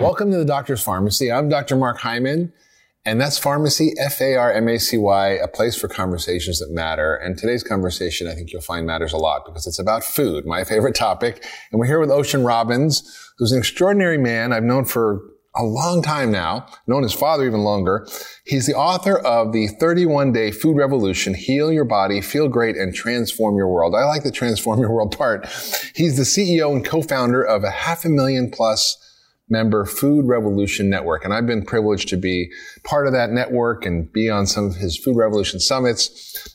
Welcome to the Doctor's Farmacy. I'm Dr. Mark Hyman, and that's Farmacy, F-A-R-M-A-C-Y, a place for conversations that matter. And today's conversation, I think you'll find matters a lot because it's about food, my favorite topic. And we're here with Ocean Robbins, who's an extraordinary man I've known for a long time now, known his father even longer. He's the author of the 31 day food revolution, heal your body, feel great, and transform your world. I like the transform your world part. He's the CEO and co-founder of a half a million plus member Food Revolution Network. And I've been privileged to be part of that network and be on some of his Food Revolution summits.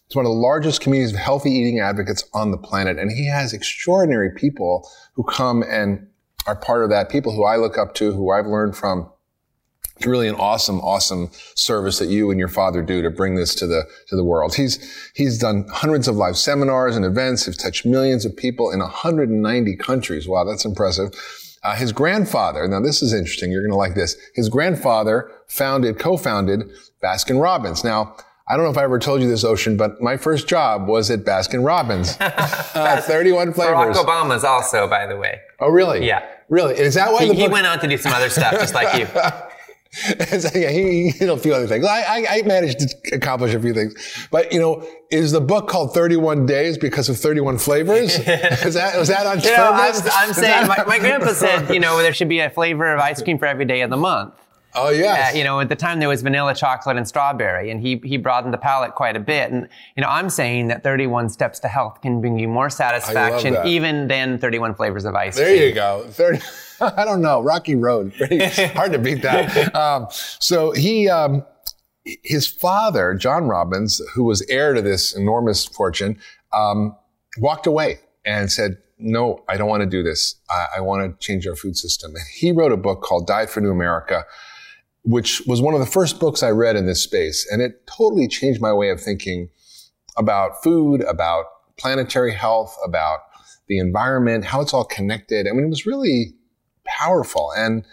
It's one of the largest communities of healthy eating advocates on the planet. And he has extraordinary people who come and are part of that, people who I look up to, who I've learned from. It's really an awesome, awesome service that you and your father do to bring this to the to the world. He's he's done hundreds of live seminars and events. He's touched millions of people in 190 countries. Wow, that's impressive. Uh, his grandfather, now this is interesting. You're going to like this. His grandfather founded, co-founded Baskin Robbins. Now, I don't know if I ever told you this, Ocean, but my first job was at Baskin Robbins. uh, 31 flavors. Barack Obama's also, by the way. Oh, really? Yeah. Really? Is that why He, the he went on to do some other stuff, just like you. yeah, he, did a few other things. I, I, I managed to accomplish a few things. But, you know, is the book called 31 Days because of 31 flavors? is that, was that on You know, I'm. I'm saying, my, my grandpa said, you know, there should be a flavor of ice cream for every day of the month. Oh, yes. Uh, you know, at the time there was vanilla, chocolate, and strawberry, and he he broadened the palette quite a bit. And you know, I'm saying that 31 steps to health can bring you more satisfaction even than 31 flavors of ice There cream. you go. 30, I don't know. Rocky Road. Hard to beat that. Um, so he, um, his father, John Robbins, who was heir to this enormous fortune, um, walked away and said, no, I don't want to do this. I, I want to change our food system. And he wrote a book called Diet for New America, which was one of the first books I read in this space. And it totally changed my way of thinking about food, about planetary health, about the environment, how it's all connected. I mean, it was really powerful. And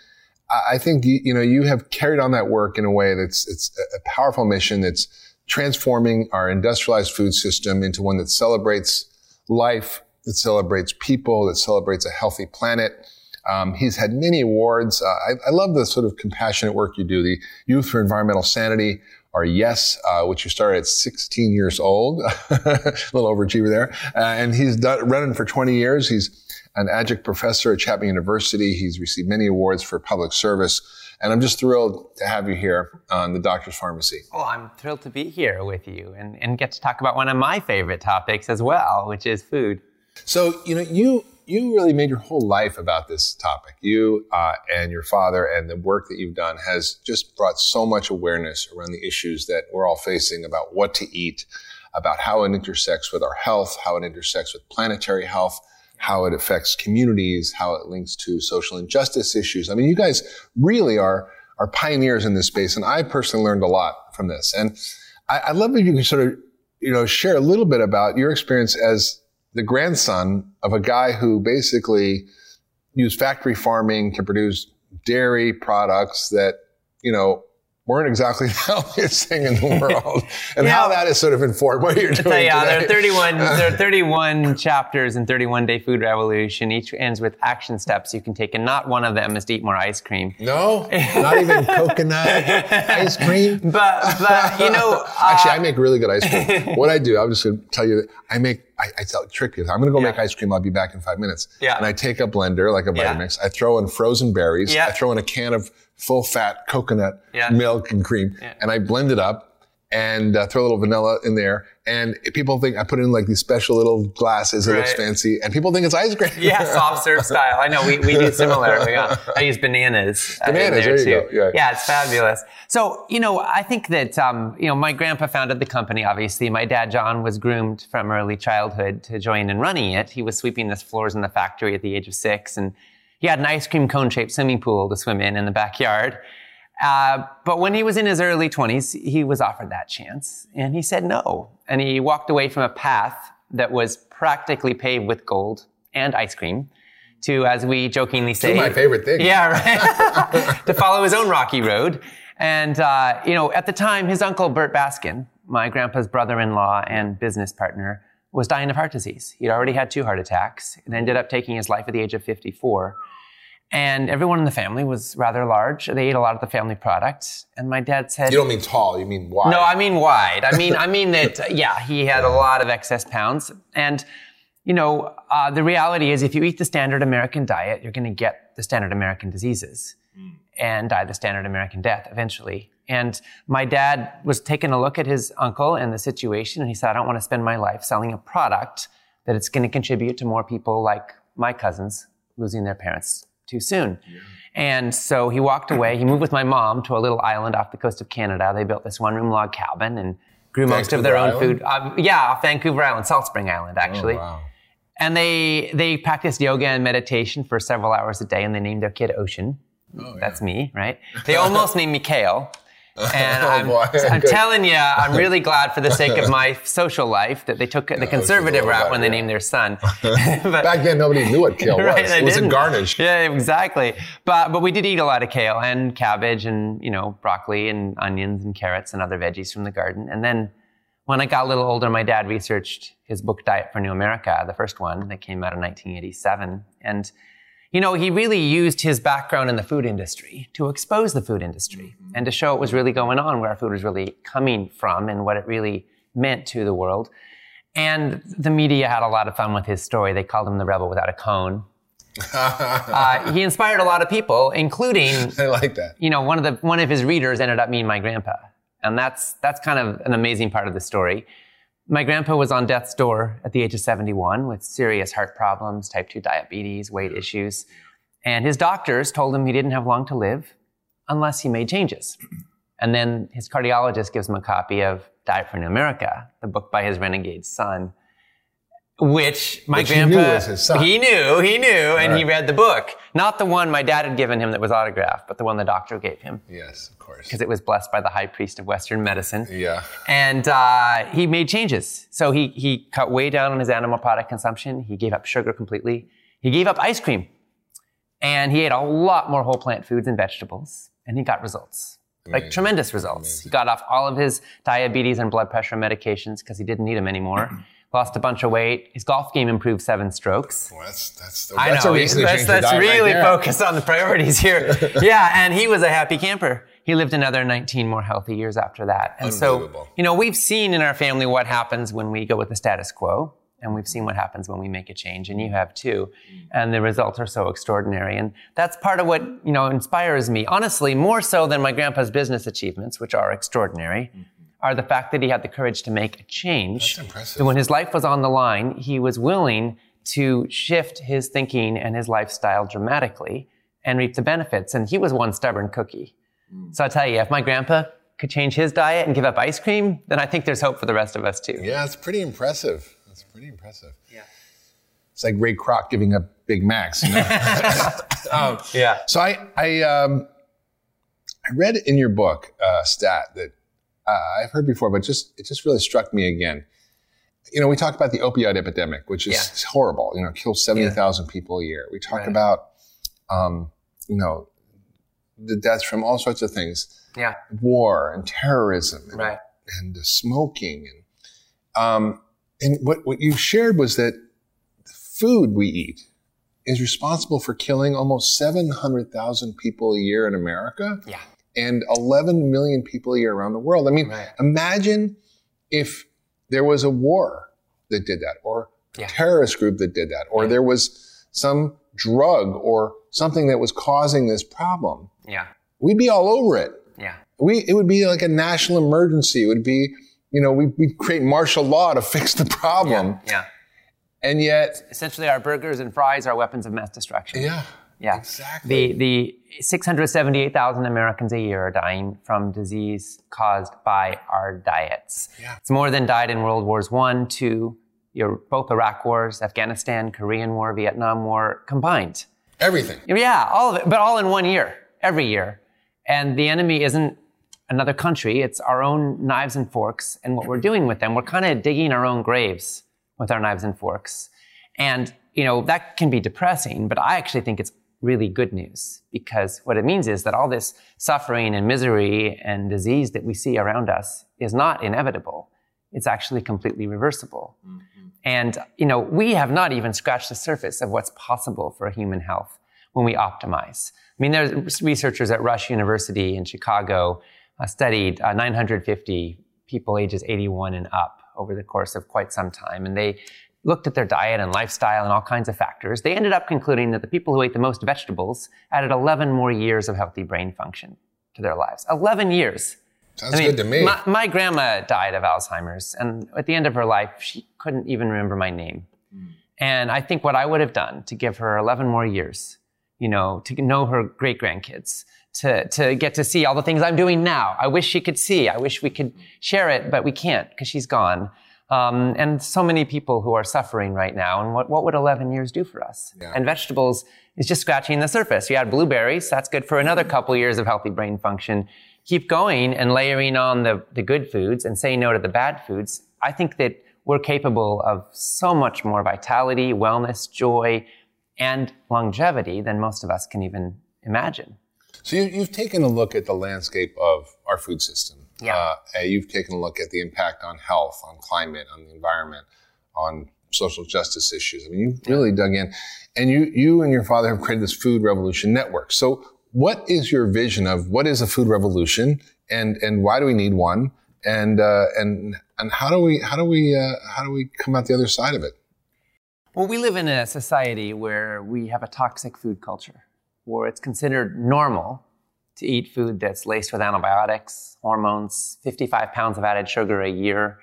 I think, you, you know, you have carried on that work in a way that's, it's a a powerful mission that's transforming our industrialized food system into one that celebrates life, that celebrates people, that celebrates a healthy planet. Um, he's had many awards. Uh, I, I love the sort of compassionate work you do. The Youth for Environmental Sanity, or YES, uh, which you started at 16 years old, a little overachiever there. Uh, and he's done, running for 20 years. He's an adjunct professor at Chapman University. He's received many awards for public service. And I'm just thrilled to have you here on the Doctor's Farmacy. Well, I'm thrilled to be here with you and, and get to talk about one of my favorite topics as well, which is food. So, you know, you you really made your whole life about this topic. You uh, and your father and the work that you've done has just brought so much awareness around the issues that we're all facing about what to eat, about how it intersects with our health, how it intersects with planetary health, how it affects communities, how it links to social injustice issues. I mean, you guys really are are pioneers in this space, and I personally learned a lot from this. And I, I'd love if you could sort of, you know, share a little bit about your experience as the grandson of a guy who basically used factory farming to produce dairy products that, you know, weren't exactly the healthiest thing in the world. And Yeah. how that has sort of informed what you're doing tell you, there are 31, there are 31 chapters in 31 Day Food Revolution. Each ends with action steps you can take, and not one of them is to eat more ice cream. No, not even coconut ice cream. But, but you know, uh, Actually, I make really good ice cream. what I do, I'm just going to tell you that I make, I, I tell trick you. I'm going to go Yeah. make ice cream. I'll be back in five minutes. Yeah. And I take a blender, like a Yeah. Vitamix. I throw in frozen berries. Yeah. I throw in a can of full fat coconut Yeah. milk and cream. Yeah. And I blend it up and uh, throw a little vanilla in there. And people think I put in like these special little glasses. It looks fancy. And people think it's ice cream. yeah, soft serve style. I know we, we do similar. We got, I use bananas. uh, Bananas, there you too. go, yeah. it's fabulous. So you know, I think that um, you know, my grandpa founded the company. Obviously, my dad John was groomed from early childhood to join in running it. He was sweeping the floors in the factory at the age of six, and he had an ice cream cone shaped swimming pool to swim in in the backyard. Uh, but when he was in his early 20s, he was offered that chance and he said no. And he walked away from a path that was practically paved with gold and ice cream to, as we jokingly say, Two my favorite thing. yeah, right. to follow his own rocky road. And, uh, you know, at the time, his uncle, Bert Baskin, my grandpa's brother in law and business partner, was dying of heart disease. He'd already had two heart attacks and ended up taking his life at the age of 54. And everyone in the family was rather large. They ate a lot of the family products. And my dad said, You don't mean tall, you mean wide. No, I mean wide. I mean, I mean that, yeah, he had a lot of excess pounds. And, you know, uh, the reality is if you eat the standard American diet, you're going to get the standard American diseases and die the standard American death eventually. And my dad was taking a look at his uncle and the situation, and he said, I don't want to spend my life selling a product that it's going to contribute to more people like my cousins losing their parents too soon. And so he walked away. He moved with my mom to a little island off the coast of Canada. They built this one room log cabin and grew most of their own Vancouver food. Uh, yeah, off Vancouver Island, Salt Spring Island, actually. Oh, wow. And they they practiced yoga and meditation for several hours a day, and they named their kid Ocean. Oh, That's me, right? They almost named me Kale. And Oh, I'm, boy. I'm Good. telling you, I'm really glad for the sake of my social life that they took the oh, conservative little route when they named their son. but, Back then, nobody knew what kale was. Right, they it was a didn't. garnish. Yeah, exactly. But but we did eat a lot of kale and cabbage and you know broccoli and onions and carrots and other veggies from the garden. And then when I got a little older, my dad researched his book Diet for New America, the first one that came out in 1987, and you know he really used his background in the food industry to expose the food industry and to show what was really going on, where our food was really coming from, and what it really meant to the world. And the media had a lot of fun with his story. They called him the rebel without a cone. Uh, he inspired a lot of people, including, I like that. you know, one of the one of his readers ended up being my grandpa, and that's that's kind of an amazing part of the story. My grandpa was on death's door at the age of 71 with serious heart problems, type 2 diabetes, weight issues, and his doctors told him he didn't have long to live unless he made changes. And then his cardiologist gives him a copy of Diet for New America, the book by his renegade son, which my Which grandpa knew was his son. he knew, he knew, and he read the book. Not the one my dad had given him that was autographed, but the one the doctor gave him Yes, of course. because it was blessed by the high priest of Western medicine. Yeah. And uh, he made changes. So he, he cut way down on his animal product consumption. He gave up sugar completely. He gave up ice cream. And he ate a lot more whole plant foods and vegetables. And he got results. Like Amazing. tremendous results. He got off all of his diabetes and blood pressure medications because he didn't need them anymore. Lost a bunch of weight. His golf game improved seven strokes. Well, that's that's I that's know. a reason let's change your let's diet right really there. focus on the priorities here. yeah, and he was a happy camper. He lived another 19 more healthy years after that. And so, Unbelievable. you know, we've seen in our family what happens when we go with the status quo, and we've seen what happens when we make a change, and you have too. And the results are so extraordinary. And that's part of what, you know, inspires me. Honestly, more so than my grandpa's business achievements, which are extraordinary. Are the fact that he had the courage to make a change. That's impressive. So when his life was on the line, he was willing to shift his thinking and his lifestyle dramatically and reap the benefits. And he was one stubborn cookie. So I'll tell you, if my grandpa could change his diet and give up ice cream, then I think there's hope for the rest of us too. Yeah, it's pretty impressive. That's pretty impressive. Yeah. It's like Ray Kroc giving up Big Macs. You know? um, Yeah. so I I um, I read in your book uh, stat that I've heard before, but just it just really struck me again. You know, we talk about the opioid epidemic, which is Yeah. horrible. You know, kills seventy thousand people a year. We talk Right. about, um, you know, the deaths from all sorts of things, Yeah. war and terrorism, and, Right. and uh, smoking, and um, and what what you shared was that the food we eat is responsible for killing almost seven hundred thousand people a year in America Yeah. And 11 million people a year around the world. I mean, Right. imagine if there was a war that did that, or a terrorist group that did that, or there was some drug or something that was causing this problem. Yeah. We'd be all over it. Yeah. We, it would be like a national emergency. It would be, you know, we, we'd create martial law to fix the problem. Yeah. And yet, Essentially, our burgers and fries are weapons of mass destruction. yeah, Yeah. exactly. The, the 678,000 Americans a year are dying from disease caused by our diets. Yeah. It's more than died in World Wars One, Two, your, both Iraq wars, Afghanistan, Korean War, Vietnam War combined. Everything. Yeah, all of it, but all in one year, every year. And the enemy isn't another country, it's our own knives and forks and what we're doing with them. We're kind of digging our own graves with our knives and forks. And, you know, that can be depressing, but I actually think it's really good news because what it means is that all this suffering and misery and disease that we see around us is not inevitable. It's actually completely reversible. And, you know, we have not even scratched the surface of what's possible for human health. when we optimize. I mean, there's researchers at Rush University in Chicago uh, studied uh, 950 people ages 81 and up over the course of quite some time, and they looked at their diet and lifestyle and all kinds of factors. They ended up concluding that the people who ate the most vegetables added 11 more years of healthy brain function to their lives. 11 years. Sounds I mean, good to me. My, my, grandma died of Alzheimer's, and at the end of her life, she couldn't even remember my name. Mm. And I think what I would have done to give her 11 more years, you know, to know her great grandkids, to, to get to see all the things I'm doing now. I wish she could see. I wish we could share it, but we can't because she's gone. Um, and so many people who are suffering right now. And what, what would 11 years do for us? Yeah. And vegetables is just scratching the surface. You add blueberries, that's good for another couple years of healthy brain function. Keep going and layering on the, the good foods and say no to the bad foods. I think that we're capable of so much more vitality, wellness, joy, and longevity than most of us can even imagine. So you, have taken a look at the landscape of our food system yeah. Uh, you've taken a look at the impact on health, on climate, on the environment, on social justice issues. I mean, you've really yeah. dug in, and you you and your father have created this food revolution network. So, what is your vision of what is a food revolution, and and why do we need one, and uh, and and how do we how do we uh, how do we come out the other side of it? Well, we live in a society where we have a toxic food culture, where it's considered normal to eat food that's laced with antibiotics, hormones, 55 pounds of added sugar a year,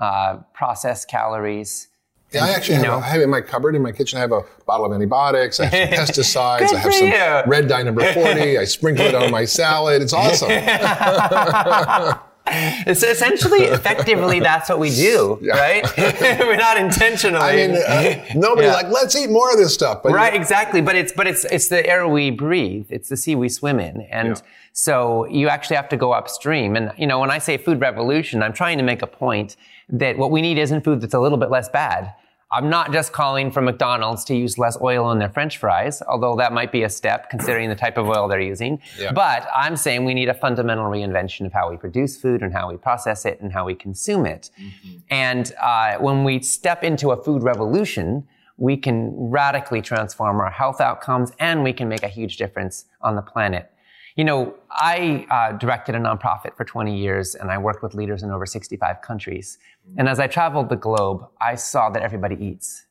uh, processed calories. Yeah, I actually have, a, I have in my cupboard in my kitchen. I have a bottle of antibiotics. I have some pesticides. I have some you. red dye number forty. I sprinkle it on my salad. It's awesome. It's essentially, effectively, that's what we do, yeah. right? We're not intentionally. I mean, uh, nobody yeah. like, let's eat more of this stuff. But right, exactly. But it's, but it's, it's the air we breathe. It's the sea we swim in. And yeah. so you actually have to go upstream. And, you know, when I say food revolution, I'm trying to make a point that what we need isn't food that's a little bit less bad. I'm not just calling for McDonald's to use less oil in their french fries, although that might be a step considering the type of oil they're using. Yeah. But I'm saying we need a fundamental reinvention of how we produce food and how we process it and how we consume it. Mm-hmm. And uh, when we step into a food revolution, we can radically transform our health outcomes and we can make a huge difference on the planet. You know, I uh, directed a nonprofit for 20 years and I worked with leaders in over 65 countries. And as I traveled the globe, I saw that everybody eats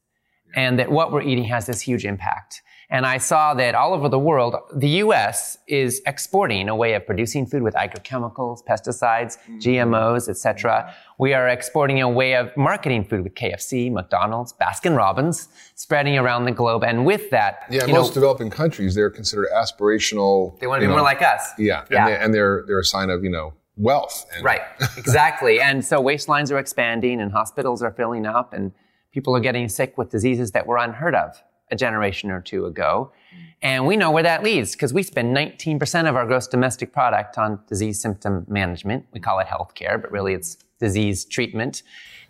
and that what we're eating has this huge impact. And I saw that all over the world, the US is exporting a way of producing food with agrochemicals, pesticides, mm-hmm. GMOs, etc. We are exporting a way of marketing food with KFC, McDonald's, Baskin Robbins, spreading around the globe. And with that, yeah, most know, developing countries, they're considered aspirational. They want to be know, more like us. Yeah. yeah. And, they, and they're, they're a sign of, you know, wealth. And right. exactly. and so waistlines are expanding and hospitals are filling up and people are getting sick with diseases that were unheard of a generation or two ago. Mm. And we know where that leads because we spend 19% of our gross domestic product on disease symptom management. We call it healthcare, but really it's disease treatment.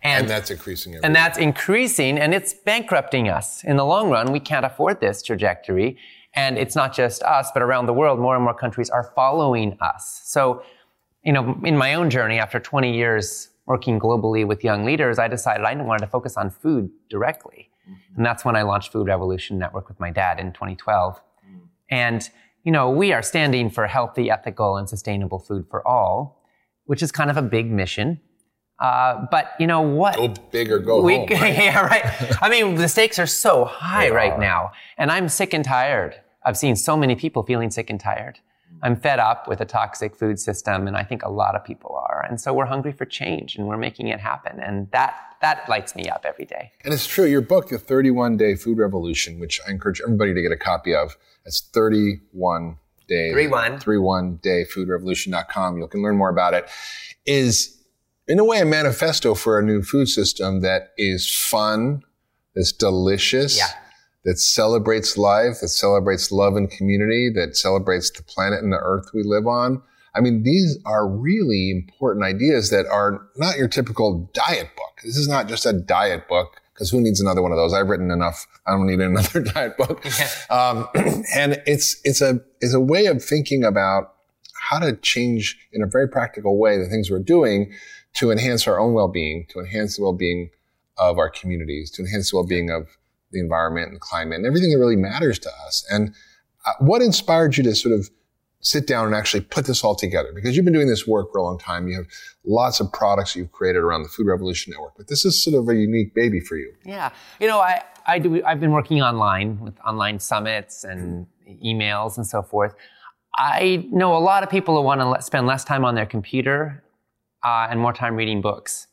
And, and that's increasing. and that's increasing and it's bankrupting us. In the long run, we can't afford this trajectory. And it's not just us, but around the world, more and more countries are following us. So, you know, in my own journey, after 20 years working globally with young leaders, I decided I didn't wanted to focus on food directly. And that's when I launched Food Revolution Network with my dad in 2012. And, you know, we are standing for healthy, ethical, and sustainable food for all, which is kind of a big mission. Uh, but you know what? Go big or go we, home. Right? yeah, right. I mean, the stakes are so high right now, and I'm sick and tired. I've seen so many people feeling sick and tired. I'm fed up with a toxic food system, and I think a lot of people are. And so we're hungry for change, and we're making it happen. And that that lights me up every day. And it's true. Your book, The 31 Day Food Revolution, which I encourage everybody to get a copy of, it's 31 day 31 31 day foodrevolution.com. You can learn more about it. Is in a way a manifesto for a new food system that is fun, that's delicious. Yeah that celebrates life, that celebrates love and community, that celebrates the planet and the earth we live on. I mean, these are really important ideas that are not your typical diet book. This is not just a diet book because who needs another one of those? I've written enough. I don't need another diet book. Um, and it's, it's a, it's a way of thinking about how to change in a very practical way the things we're doing to enhance our own well-being, to enhance the well-being of our communities, to enhance the well-being of the environment and climate and everything that really matters to us. And Uh, what inspired you to sort of sit down and actually put this all together? Because you've been doing this work for a long time. You have lots of products you've created around the Food Revolution Network, but this is sort of a unique baby for you. Yeah. You know, I, I do, I've been working online with online summits and emails and so forth. I know a lot of people who want to spend less time on their computer uh, and more time reading books.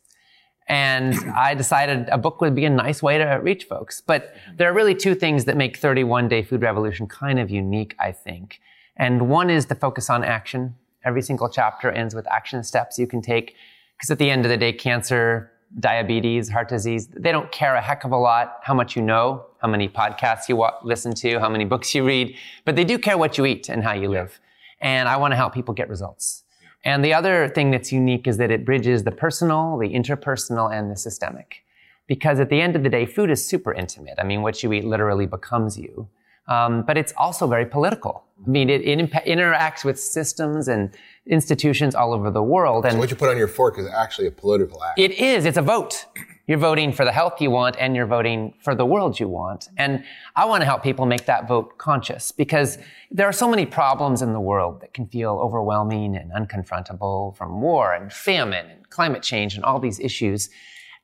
And I decided a book would be a nice way to reach folks. But there are really two things that make 31 Day Food Revolution kind of unique, I think. And one is the focus on action. Every single chapter ends with action steps you can take. Because at the end of the day, cancer, diabetes, heart disease, they don't care a heck of a lot how much you know, how many podcasts you listen to, how many books you read, but they do care what you eat and how you live. And I want to help people get results. And the other thing that's unique is that it bridges the personal, the interpersonal, and the systemic. Because at the end of the day, food is super intimate. I mean, what you eat literally becomes you. Um, but it's also very political. I mean, it, it impa- interacts with systems and institutions all over the world. And so what you put on your fork is actually a political act. It is. It's a vote. You're voting for the health you want and you're voting for the world you want. And I want to help people make that vote conscious because there are so many problems in the world that can feel overwhelming and unconfrontable from war and famine and climate change and all these issues.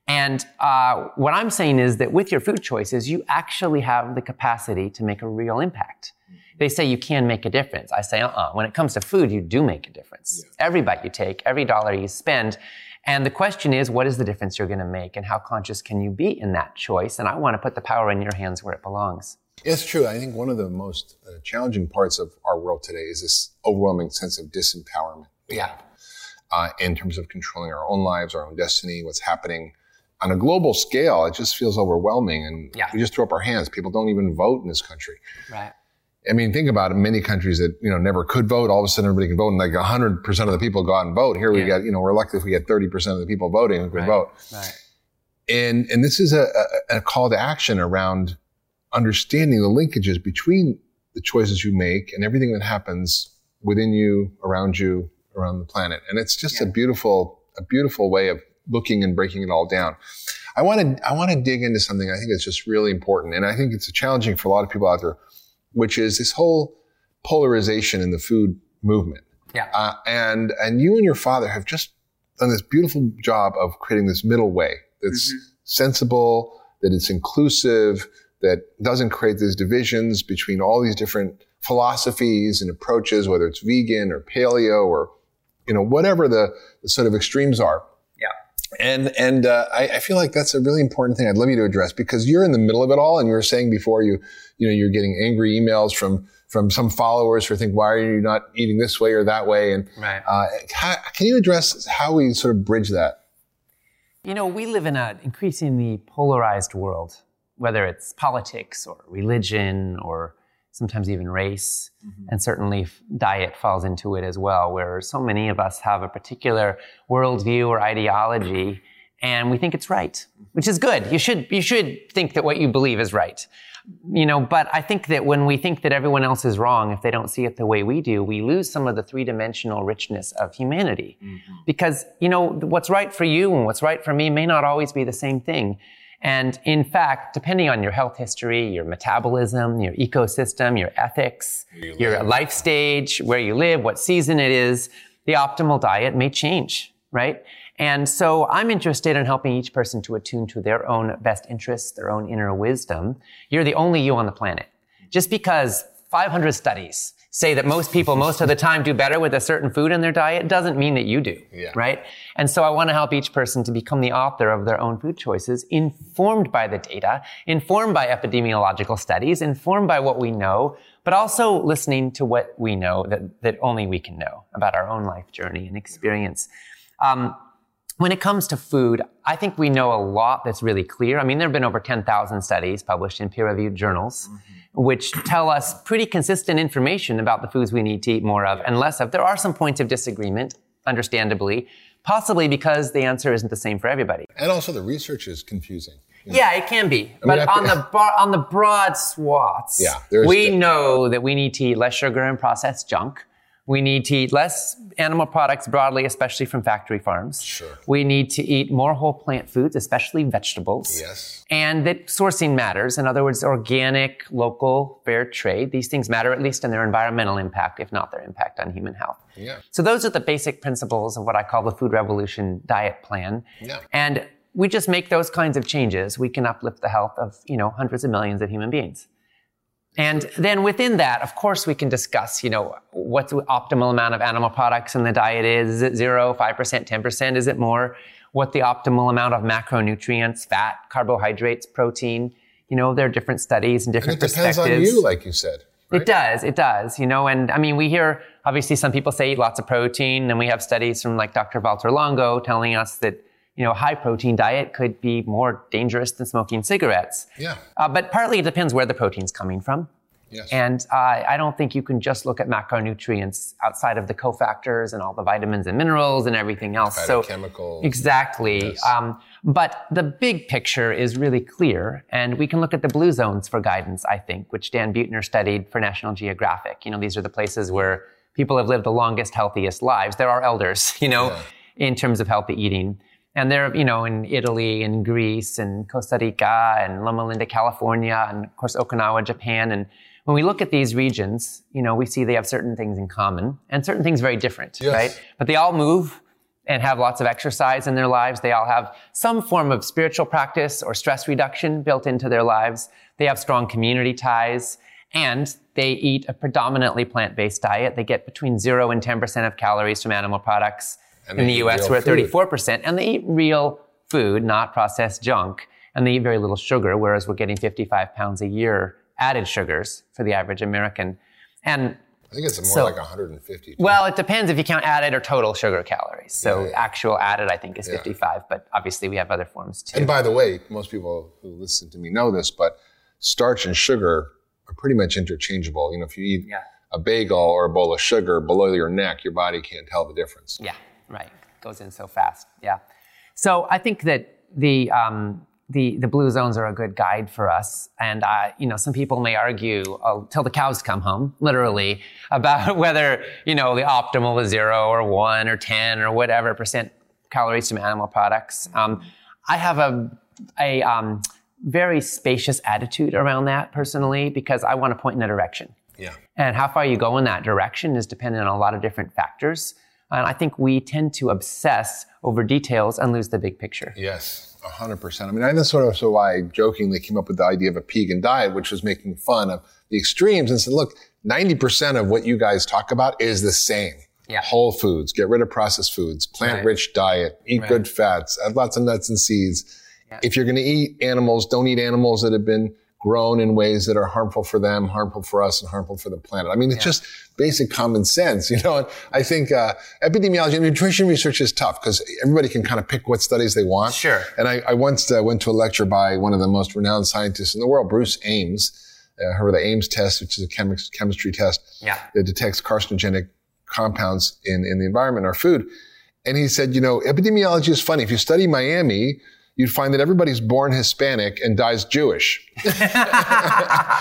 And uh, what I'm saying is that with your food choices, you actually have the capacity to make a real impact. They say you can make a difference. I say, uh-uh. When it comes to food, you do make a difference. Yeah. Every bite you take, every dollar you spend, and the question is, what is the difference you're going to make and how conscious can you be in that choice? And I want to put the power in your hands where it belongs. It's true. I think one of the most uh, challenging parts of our world today is this overwhelming sense of disempowerment. Yeah. Uh, in terms of controlling our own lives, our own destiny, what's happening on a global scale, it just feels overwhelming. And yeah. we just throw up our hands. People don't even vote in this country. Right. I mean, think about it. Many countries that, you know, never could vote, all of a sudden everybody can vote and like 100% of the people go out and vote. Here we yeah. get, you know, we're lucky if we get 30% of the people voting who can right. vote. Right. And, and this is a, a, a call to action around understanding the linkages between the choices you make and everything that happens within you, around you, around the planet. And it's just yeah. a beautiful, a beautiful way of looking and breaking it all down. I want to, I want to dig into something I think is just really important. And I think it's challenging for a lot of people out there which is this whole polarization in the food movement. Yeah. Uh, and and you and your father have just done this beautiful job of creating this middle way that's mm-hmm. sensible, that it's inclusive, that doesn't create these divisions between all these different philosophies and approaches, whether it's vegan or paleo or you know whatever the, the sort of extremes are. And and uh, I, I, feel like that's a really important thing. I'd love you to address because you're in the middle of it all, and you were saying before you you know you're getting angry emails from from some followers who think why are you not eating this way or that way? And right. uh, how, can you address how we sort of bridge that? You know, we live in an increasingly polarized world, whether it's politics or religion or sometimes even race, mm-hmm. and certainly diet falls into it as well, where so many of us have a particular worldview or ideology, and we think it's right, which is good. You should you should think that what you believe is right. You know, but I think that when we think that everyone else is wrong, if they don't see it the way we do, we lose some of the three-dimensional richness of humanity. Mm-hmm. Because, you know, what's right for you and what's right for me may not always be the same thing. And in fact, depending on your health history, your metabolism, your ecosystem, your ethics, you your life stage, where you live, what season it is, the optimal diet may change, right? And so I'm interested in helping each person to attune to their own best interests, their own inner wisdom. You're the only you on the planet. Just because 500 studies say that most people most of the time do better with a certain food in their diet doesn't mean that you do, yeah. right? And so I want to help each person to become the author of their own food choices, informed by the data, informed by epidemiological studies, informed by what we know, but also listening to what we know that, that only we can know about our own life journey and experience. Um, when it comes to food, I think we know a lot that's really clear. I mean, there have been over 10,000 studies published in peer-reviewed journals. Mm-hmm which tell us pretty consistent information about the foods we need to eat more of and less of. There are some points of disagreement, understandably, possibly because the answer isn't the same for everybody. And also the research is confusing. You know? Yeah, it can be. I but mean, on the bar, on the broad swaths, yeah, we know that we need to eat less sugar and processed junk. We need to eat less animal products broadly, especially from factory farms. Sure. We need to eat more whole plant foods, especially vegetables. Yes. And that sourcing matters. In other words, organic, local, fair trade. These things matter at least in their environmental impact, if not their impact on human health. Yeah. So those are the basic principles of what I call the food revolution diet plan. Yeah. And we just make those kinds of changes. We can uplift the health of, you know, hundreds of millions of human beings. And then within that, of course, we can discuss, you know, what the optimal amount of animal products in the diet is. Is it zero, 5%, 10%? Is it more? What the optimal amount of macronutrients, fat, carbohydrates, protein. You know, there are different studies and And different it depends on perspectives. you, like you said. It does. It does. You know, and I mean, we hear obviously some people say eat lots of protein, and we have studies from like Dr. Walter Longo telling us that you know a high protein diet could be more dangerous than smoking cigarettes. Yeah. Uh, but partly it depends where the protein's coming from. Yes. And uh, I don't think you can just look at macronutrients outside of the cofactors and all the vitamins and minerals and everything else. So Phytochemicals. Exactly. Yes. Um, but the big picture is really clear, and we can look at the blue zones for guidance, I think, which Dan Buettner studied for National Geographic. You know, these are the places where people have lived the longest, healthiest lives. There are elders, you know, Yeah. in terms of healthy eating. And they're, you know, in Italy and Greece and Costa Rica and Loma Linda, California, and of course Okinawa, Japan. And when we look at these regions, you know, we see they have certain things in common and certain things very different, Yes. right? But they all move and have lots of exercise in their lives. They all have some form of spiritual practice or stress reduction built into their lives. They have strong community ties and they eat a predominantly plant-based diet. They get between zero and 10% of calories from animal products. And in the US, we're at 34%. And they eat real food, not processed junk. And they eat very little sugar, whereas we're getting 55 pounds a year added sugars for the average American. And I think it's more So- like 150. well, it depends if you count added or total sugar calories. So Yeah, yeah. actual added, I think, is Yeah. 55, but obviously we have other forms too. And by the way, most people who listen to me know this, but starch and sugar are pretty much interchangeable. You know, if you eat a bagel or a bowl of sugar below your neck, your body can't tell the difference. Yeah, right. Goes in so fast. Yeah. So I think that the um, the the blue zones are a good guide for us, and uh, you know some people may argue uh, till the cows come home, literally, about whether you know the optimal is zero or one or ten or whatever percent calories from animal products. Um, I have a a um, very spacious attitude around that personally because I want to point in a direction. Yeah. And how far you go in that direction is dependent on a lot of different factors. And I think we tend to obsess over details and lose the big picture. Yes, 100%. I mean, I that's sort of so why I jokingly came up with the idea of a pegan diet, which was making fun of the extremes and said, look, 90% of what you guys talk about is the same. Yeah. Whole foods, get rid of processed foods, plant rich diet, eat Right. good fats, add lots of nuts and seeds. If you're going to eat animals, don't eat animals that have been grown in ways that are harmful for them, harmful for us, and harmful for the planet. I mean, it's just basic common sense, you know. And I think uh, epidemiology and nutrition research is tough because everybody can kind of pick what studies they want. Sure. And I, I once uh, went to a lecture by one of the most renowned scientists in the world, Bruce Ames. Uh, the Ames test, which is a chemi- chemistry test Yeah. that detects carcinogenic compounds in, in the environment, our food. And he said, you know, epidemiology is funny. If you study Miami, you'd find that everybody's born Hispanic and dies Jewish.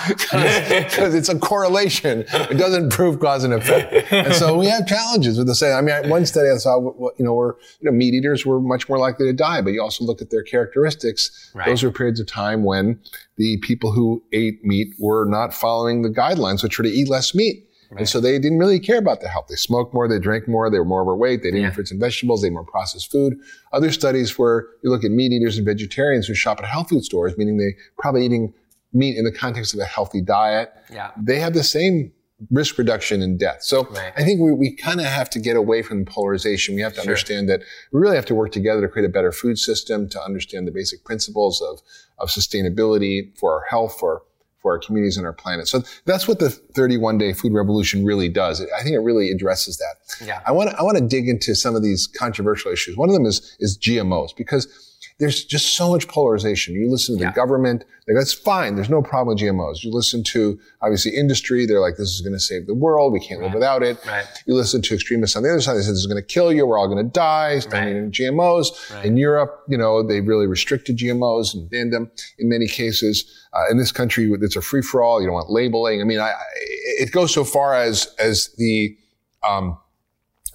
Because it's a correlation. It doesn't prove cause and effect. And so we have challenges with the same. I mean, one study I saw, you know, where you know, meat eaters were much more likely to die, but you also look at their characteristics. Right. Those were periods of time when the people who ate meat were not following the guidelines, which were to eat less meat. And so they didn't really care about their health. They smoked more, they drank more, they were more overweight, they didn't Yeah. eat fruits and vegetables, they ate more processed food. Other studies where you look at meat eaters and vegetarians who shop at health food stores, meaning they probably eating meat in the context of a healthy diet, Yeah. they have the same risk reduction in death. So Right. I think we, we kind of have to get away from polarization. We have to understand that we really have to work together to create a better food system, to understand the basic principles of, of sustainability for our health, for for our communities and our planet. So that's what the 31 day food revolution really does. I think it really addresses that. Yeah. I want to, I want to dig into some of these controversial issues. One of them is, is GMOs because there's just so much polarization. You listen to the Yeah. government, that's fine. There's no problem with GMOs. You listen to obviously industry. They're like, this is going to save the world. We can't live without it. Right. You listen to extremists on the other side. They say this is going to kill you. We're all going to die. Don't Right. eat any GMOs. In Europe, you know, they really restricted GMOs and banned them in many cases. Uh, in this country, it's a free for all. You don't want labeling. I mean, I, I, it goes so far as as the um,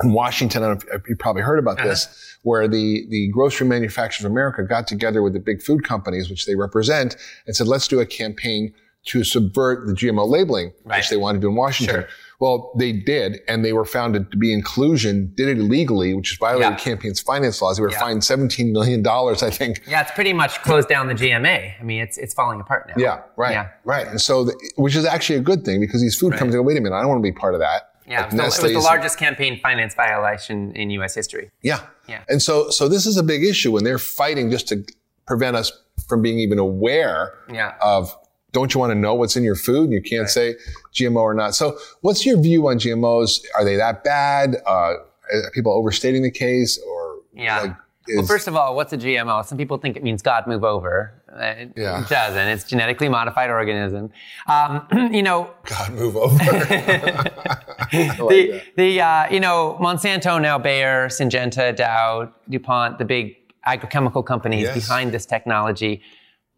in Washington, I don't know if you probably heard about Uh-huh. this, where the, the grocery manufacturers of America got together with the big food companies, which they represent, and said, let's do a campaign to subvert the GMO labeling, Right. which they wanted to do in Washington. Sure. Well, they did, and they were found to be inclusion, did it illegally, which is violated Yeah. campaigns finance laws. They were Yeah. fined $17 million, I think. Yeah, it's pretty much closed down the GMA. I mean, it's it's falling apart now. Yeah, right, Yeah. right. And so, the, which is actually a good thing because these food companies go, wait a minute, I don't want to be part of that. Yeah, Like so it was the largest campaign finance violation in U.S. history. Yeah. Yeah. And so, so this is a big issue and they're fighting just to prevent us from being even aware Yeah. of, don't you want to know what's in your food? You can't say GMO or not. So what's your view on GMOs? Are they that bad? Uh, are people overstating the case or Yeah. like, well, first of all, what's a GMO? Some people think it means God move over. It, Yeah. it doesn't. It's genetically modified organism. Um, you know, God move over. the the uh, you know Monsanto now Bayer, Syngenta, Dow, DuPont, the big agrochemical companies Yes. behind this technology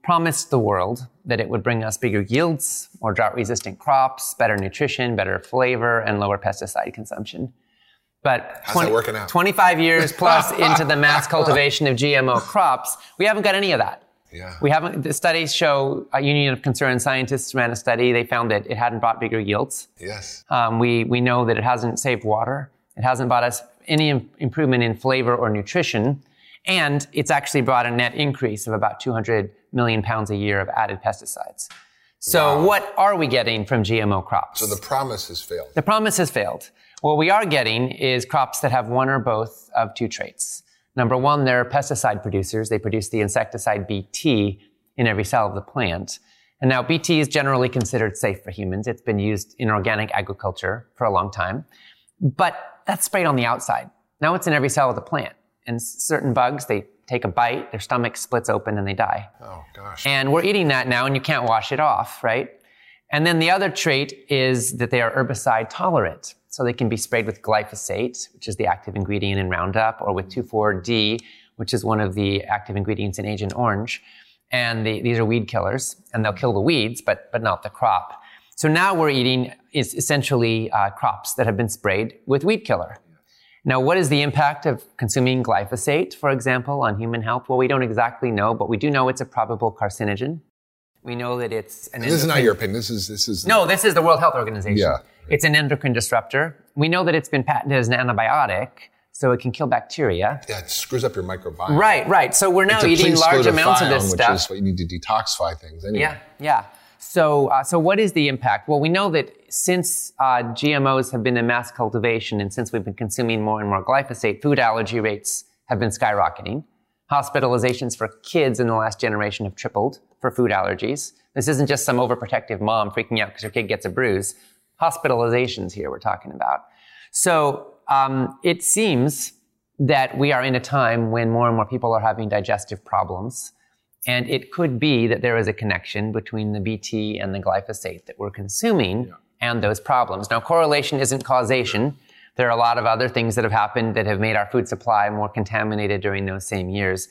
promised the world that it would bring us bigger yields, more drought-resistant crops, better nutrition, better flavor, and lower pesticide consumption. But How's that working out? 25 years plus into the mass cultivation of GMO crops, we haven't got any of that. Yeah. We haven't. The studies show a Union of Concerned Scientists ran a study. They found that it hadn't brought bigger yields. yes. Um, we, we know that it hasn't saved water. It hasn't brought us any im- improvement in flavor or nutrition. And it's actually brought a net increase of about 200 million pounds a year of added pesticides. So what are we getting from GMO crops? So the promise has failed. The promise has failed. What we are getting is crops that have one or both of two traits. Number one, they're pesticide producers. They produce the insecticide BT in every cell of the plant. And now BT is generally considered safe for humans. It's been used in organic agriculture for a long time. But that's sprayed on the outside. Now it's in every cell of the plant. And certain bugs, they take a bite, their stomach splits open and they die. Oh gosh. And we're eating that now, and you can't wash it off, right? And then the other trait is that they are herbicide tolerant. So they can be sprayed with glyphosate, which is the active ingredient in Roundup, or with 2,4-D, which is one of the active ingredients in Agent Orange. And the, these are weed killers, and they'll kill the weeds, but, but not the crop. So now we're eating is essentially uh, crops that have been sprayed with weed killer. Now, what is the impact of consuming glyphosate, for example, on human health? Well, we don't exactly know, but we do know it's a probable carcinogen. We know that it's an this is not your opinion. This is, this is. No, this is the World Health Organization. Yeah. It's an endocrine disruptor. We know that it's been patented as an antibiotic, so it can kill bacteria. Yeah, it screws up your microbiome. Right, right. So we're now eating large amounts of this which stuff. is what you need to detoxify things anyway. Yeah, yeah. So, uh, so what is the impact? Well, we know that since uh, GMOs have been in mass cultivation and since we've been consuming more and more glyphosate, food allergy rates have been skyrocketing. Hospitalizations for kids in the last generation have tripled for food allergies. This isn't just some overprotective mom freaking out because her kid gets a bruise. Hospitalizations here we're talking about. So um, it seems that we are in a time when more and more people are having digestive problems. And it could be that there is a connection between the BT and the glyphosate that we're consuming and those problems. Now, correlation isn't causation. There are a lot of other things that have happened that have made our food supply more contaminated during those same years.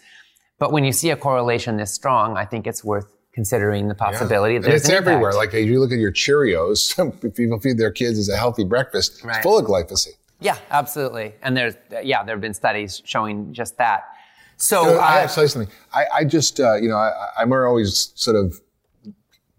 But when you see a correlation this strong, I think it's worth considering the possibility that And it's an everywhere. impact. Like if you look at your Cheerios, people feed their kids as a healthy breakfast. Right. It's full of glyphosate. yeah, absolutely. And there's, yeah, there have been studies showing just that. So, You know, I uh, have to you something. I, I just, uh, you know, I, I'm always sort of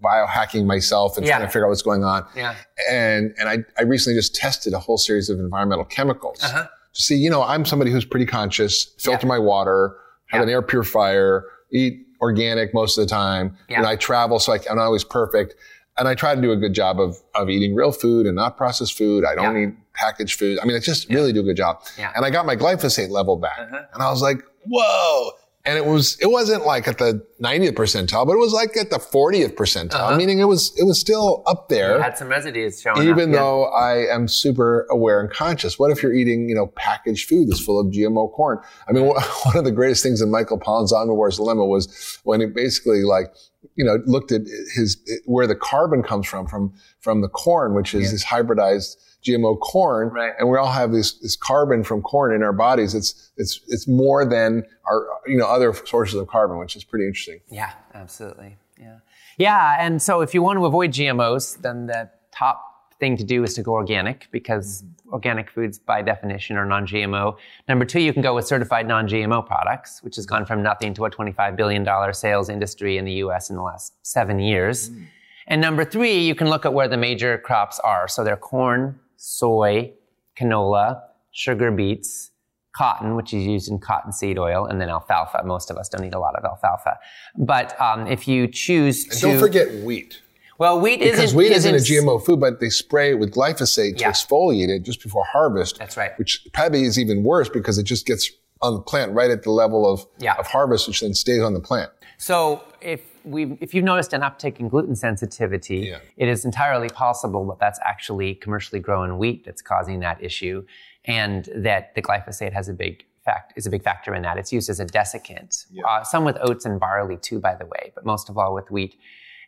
biohacking myself and trying to figure out what's going on. Yeah. And and I, I recently just tested a whole series of environmental chemicals Uh-huh. to see. You know, I'm somebody who's pretty conscious. Filter Yeah. my water, have Yeah. an air purifier, eat organic most of the time. Yeah. And I travel, so I, I'm not always perfect. And I try to do a good job of of eating real food and not processed food. I don't Yeah. eat packaged food. I mean, I just really do a good job. Yeah. And I got my glyphosate level back, Uh-huh. and I was like, whoa. And it was, it wasn't like at the 90th percentile, but it was like at the 40th percentile, uh-huh. meaning it was, it was still up there. had some residues showing up. Even yeah. though I am super aware and conscious, what if you're eating, you know, packaged food that's full of GMO corn? I mean, one of the greatest things in Michael Pollan's Omnivore's Dilemma was when he basically like, you know, looked at his, where the carbon comes from, from, from the corn, which is this hybridized GMO corn. Right. And we all have this, this carbon from corn in our bodies. It's, it's, it's more than our, you know, other sources of carbon, which is pretty interesting. Yeah, absolutely. Yeah. Yeah. And so if you want to avoid GMOs, then the top thing to do is to go organic because organic foods by definition are non-GMO. Number two, you can go with certified non-GMO products, which has gone from nothing to a $25 billion sales industry in the US in the last seven years. Mm. And number three, you can look at where the major crops are. So they're corn, soy, canola, sugar beets, cotton, which is used in cottonseed oil, and then alfalfa. Most of us don't eat a lot of alfalfa. But um, if you choose to. don't forget wheat. Well, wheat because isn't wheat isn't, isn't, a GMO food, but they spray it with glyphosate to yeah. exfoliate it just before harvest. That's right. Which probably is even worse because it just gets on the plant right at the level of yeah. of harvest, which then stays on the plant. So if we if you've noticed an uptick in gluten sensitivity, yeah. it is entirely possible that that's actually commercially grown wheat that's causing that issue, and that the glyphosate has a big fact is a big factor in that. It's used as a desiccant. Yeah. Uh, some with oats and barley too, by the way, but most of all with wheat.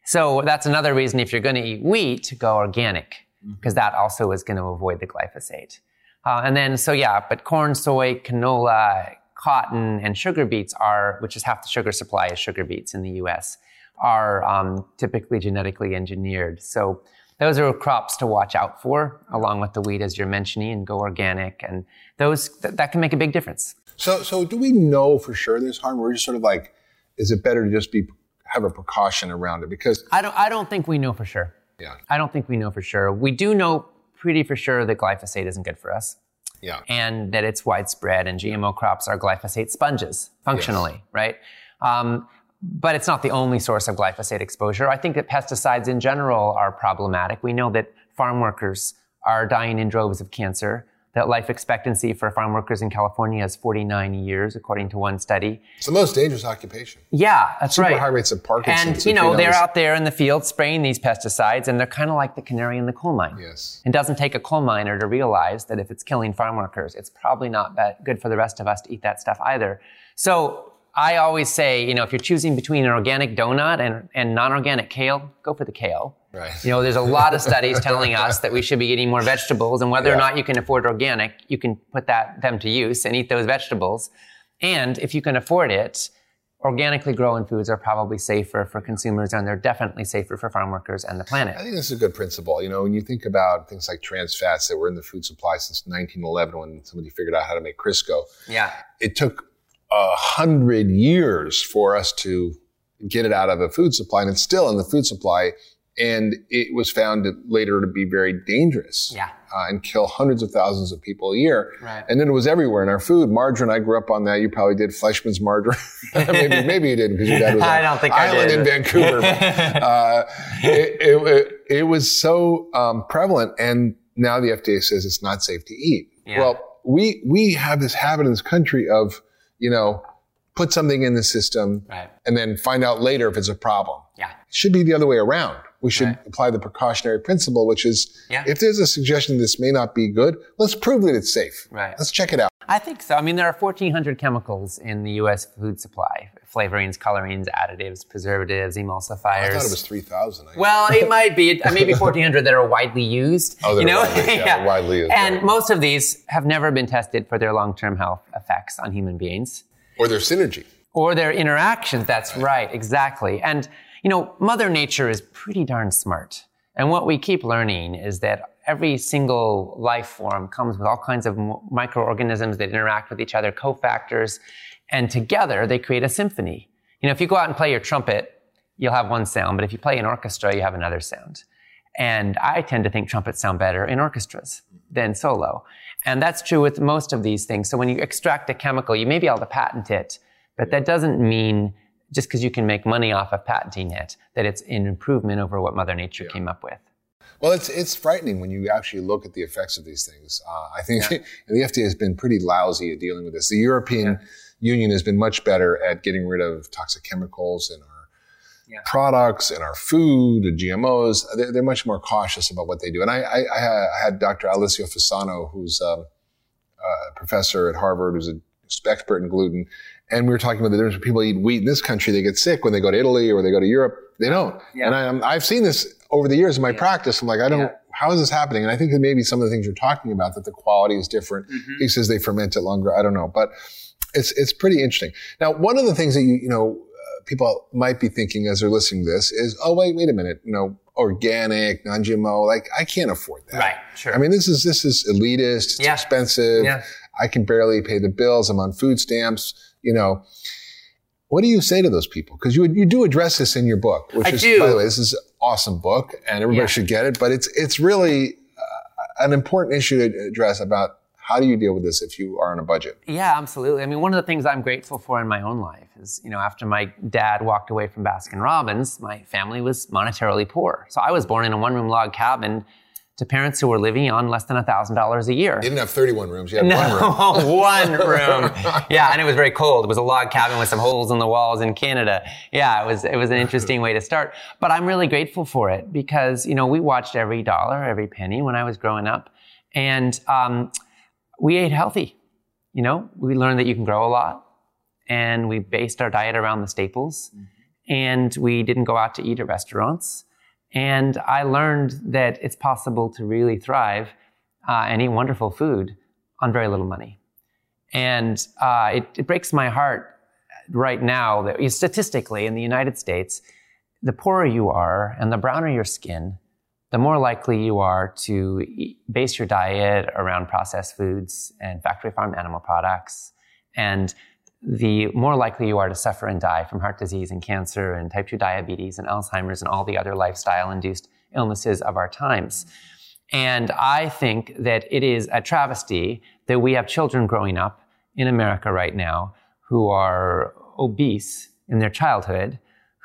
So that's another reason if you're going to eat wheat, go organic, because mm-hmm. that also is going to avoid the glyphosate. Uh, and then, so yeah, but corn, soy, canola, cotton, and sugar beets are, which is half the sugar supply is sugar beets in the U.S., are um, typically genetically engineered. So those are crops to watch out for, along with the wheat, as you're mentioning, and go organic. And those th- that can make a big difference. So, so do we know for sure there's harm? We're just sort of like, is it better to just be have a precaution around it because I don't I don't think we know for sure. Yeah. I don't think we know for sure. We do know pretty for sure that glyphosate isn't good for us. Yeah. And that it's widespread and GMO crops are glyphosate sponges functionally, yes. right? Um, but it's not the only source of glyphosate exposure. I think that pesticides in general are problematic. We know that farm workers are dying in droves of cancer that life expectancy for farm workers in California is 49 years, according to one study. It's the most dangerous occupation. Yeah, that's Super right. high rates of Parkinson's. And, you know, they're out there in the field spraying these pesticides, and they're kind of like the canary in the coal mine. Yes. It doesn't take a coal miner to realize that if it's killing farm workers, it's probably not that good for the rest of us to eat that stuff either. So I always say, you know, if you're choosing between an organic donut and, and non-organic kale, go for the kale. Right. You know, there's a lot of studies telling us that we should be eating more vegetables, and whether yeah. or not you can afford organic, you can put that them to use and eat those vegetables. And if you can afford it, organically grown foods are probably safer for consumers, and they're definitely safer for farm workers and the planet. I think this is a good principle. You know, when you think about things like trans fats that were in the food supply since 1911, when somebody figured out how to make Crisco. Yeah. It took a hundred years for us to get it out of the food supply, and it's still in the food supply and it was found later to be very dangerous. Yeah. Uh, and kill hundreds of thousands of people a year. Right. And then it was everywhere in our food. Margarine, I grew up on that. You probably did Fleischmann's margarine. maybe, maybe you didn't because your dad was I don't think island in Vancouver. uh, it, it, it, was so um, prevalent, and now the FDA says it's not safe to eat. Yeah. Well, we we have this habit in this country of you know put something in the system right. and then find out later if it's a problem. Yeah. It should be the other way around we should right. apply the precautionary principle, which is yeah. if there's a suggestion this may not be good, let's prove that it's safe. Right. Let's check it out. I think so. I mean, there are 1,400 chemicals in the U.S. food supply flavorings, colorings, additives, preservatives, emulsifiers. I thought it was 3,000. Well, it might be. Uh, maybe 1,400 that are widely used. Oh, they're you know? widely, yeah, yeah. widely used. And right. most of these have never been tested for their long-term health effects on human beings. Or their synergy. Or their interactions. That's right, right exactly. And you know, Mother Nature is pretty darn smart. And what we keep learning is that every single life form comes with all kinds of microorganisms that interact with each other, cofactors, and together they create a symphony. You know, if you go out and play your trumpet, you'll have one sound, but if you play an orchestra, you have another sound. And I tend to think trumpets sound better in orchestras than solo. And that's true with most of these things. So when you extract a chemical, you may be able to patent it, but that doesn't mean just because you can make money off of patenting it, that it's an improvement over what Mother Nature yeah. came up with. Well, it's it's frightening when you actually look at the effects of these things. Uh, I think yeah. the FDA has been pretty lousy at dealing with this. The European yeah. Union has been much better at getting rid of toxic chemicals in our yeah. products and our food and GMOs. They're, they're, much more cautious about what they do. And I, I, I had Dr. Alessio Fasano, who's um, a professor at Harvard, who's an expert in gluten, and we were talking about the difference when people eat wheat in this country, they get sick. When they go to Italy or they go to Europe, they don't. Yeah. And I, have seen this over the years in my yeah. practice. I'm like, I don't, yeah. how is this happening? And I think that maybe some of the things you're talking about, that the quality is different. Mm-hmm. He says they ferment it longer. I don't know, but it's, it's pretty interesting. Now, one of the things that you, you know, people might be thinking as they're listening to this is, oh wait, wait a minute, you know, organic, non-GMO, like I can't afford that. Right. Sure. I mean, this is this is elitist. It's Yeah. expensive. Yeah. I can barely pay the bills. I'm on food stamps. You know, what do you say to those people? Because you you do address this in your book, which I is do. by the way, this is an awesome book, and everybody Yeah. should get it. But it's it's really uh, an important issue to address about how do you deal with this if you are on a budget. Yeah, absolutely. I mean, one of the things I'm grateful for in my own life is, you know, after my dad walked away from Baskin Robbins, my family was monetarily poor. So I was born in a one room log cabin to parents who were living on less than $1,000 a year. You didn't have 31 rooms. You had one room. No, one room. Yeah, and it was very cold. It was a log cabin with some holes in the walls in Canada. Yeah, it was it was an interesting way to start. But I'm really grateful for it because you know we watched every dollar, every penny when I was growing up, and um, we ate healthy. You know, we learned that you can grow a lot, and we based our diet around the staples, and we didn't go out to eat at restaurants. And I learned that it's possible to really thrive uh, and eat wonderful food on very little money. And uh, it, it breaks my heart right now that statistically in the United States, the poorer you are and the browner your skin, the more likely you are to base your diet around processed foods and factory farm animal products. And the more likely you are to suffer and die from heart disease and cancer and type 2 diabetes and Alzheimer's and all the other lifestyle induced illnesses of our times. And I think that it is a travesty that we have children growing up in America right now who are obese in their childhood,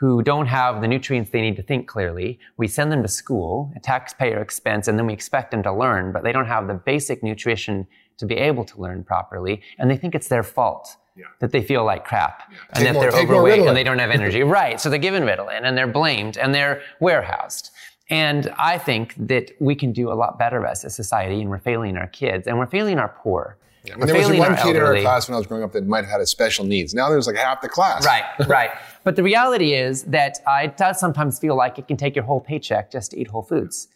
who don't have the nutrients they need to think clearly. We send them to school at taxpayer expense, and then we expect them to learn, but they don't have the basic nutrition to be able to learn properly, and they think it's their fault. That they feel like crap and Take that more- they're overweight and they don't have energy. right. So they're given Ritalin and they're blamed and they're warehoused. And I think that we can do a lot better as a society, and we're failing our kids, and we're failing our poor. I We're mean, there was failing one our kid in our class when I was growing up that might have had a special needs. Now there's like half the class. Right, right. But the reality is that uh, it does sometimes feel like it can take your whole paycheck just to eat whole foods.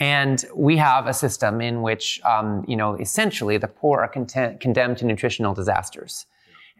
And we have a system in which, um, you know, essentially the poor are content, condemned to nutritional disasters.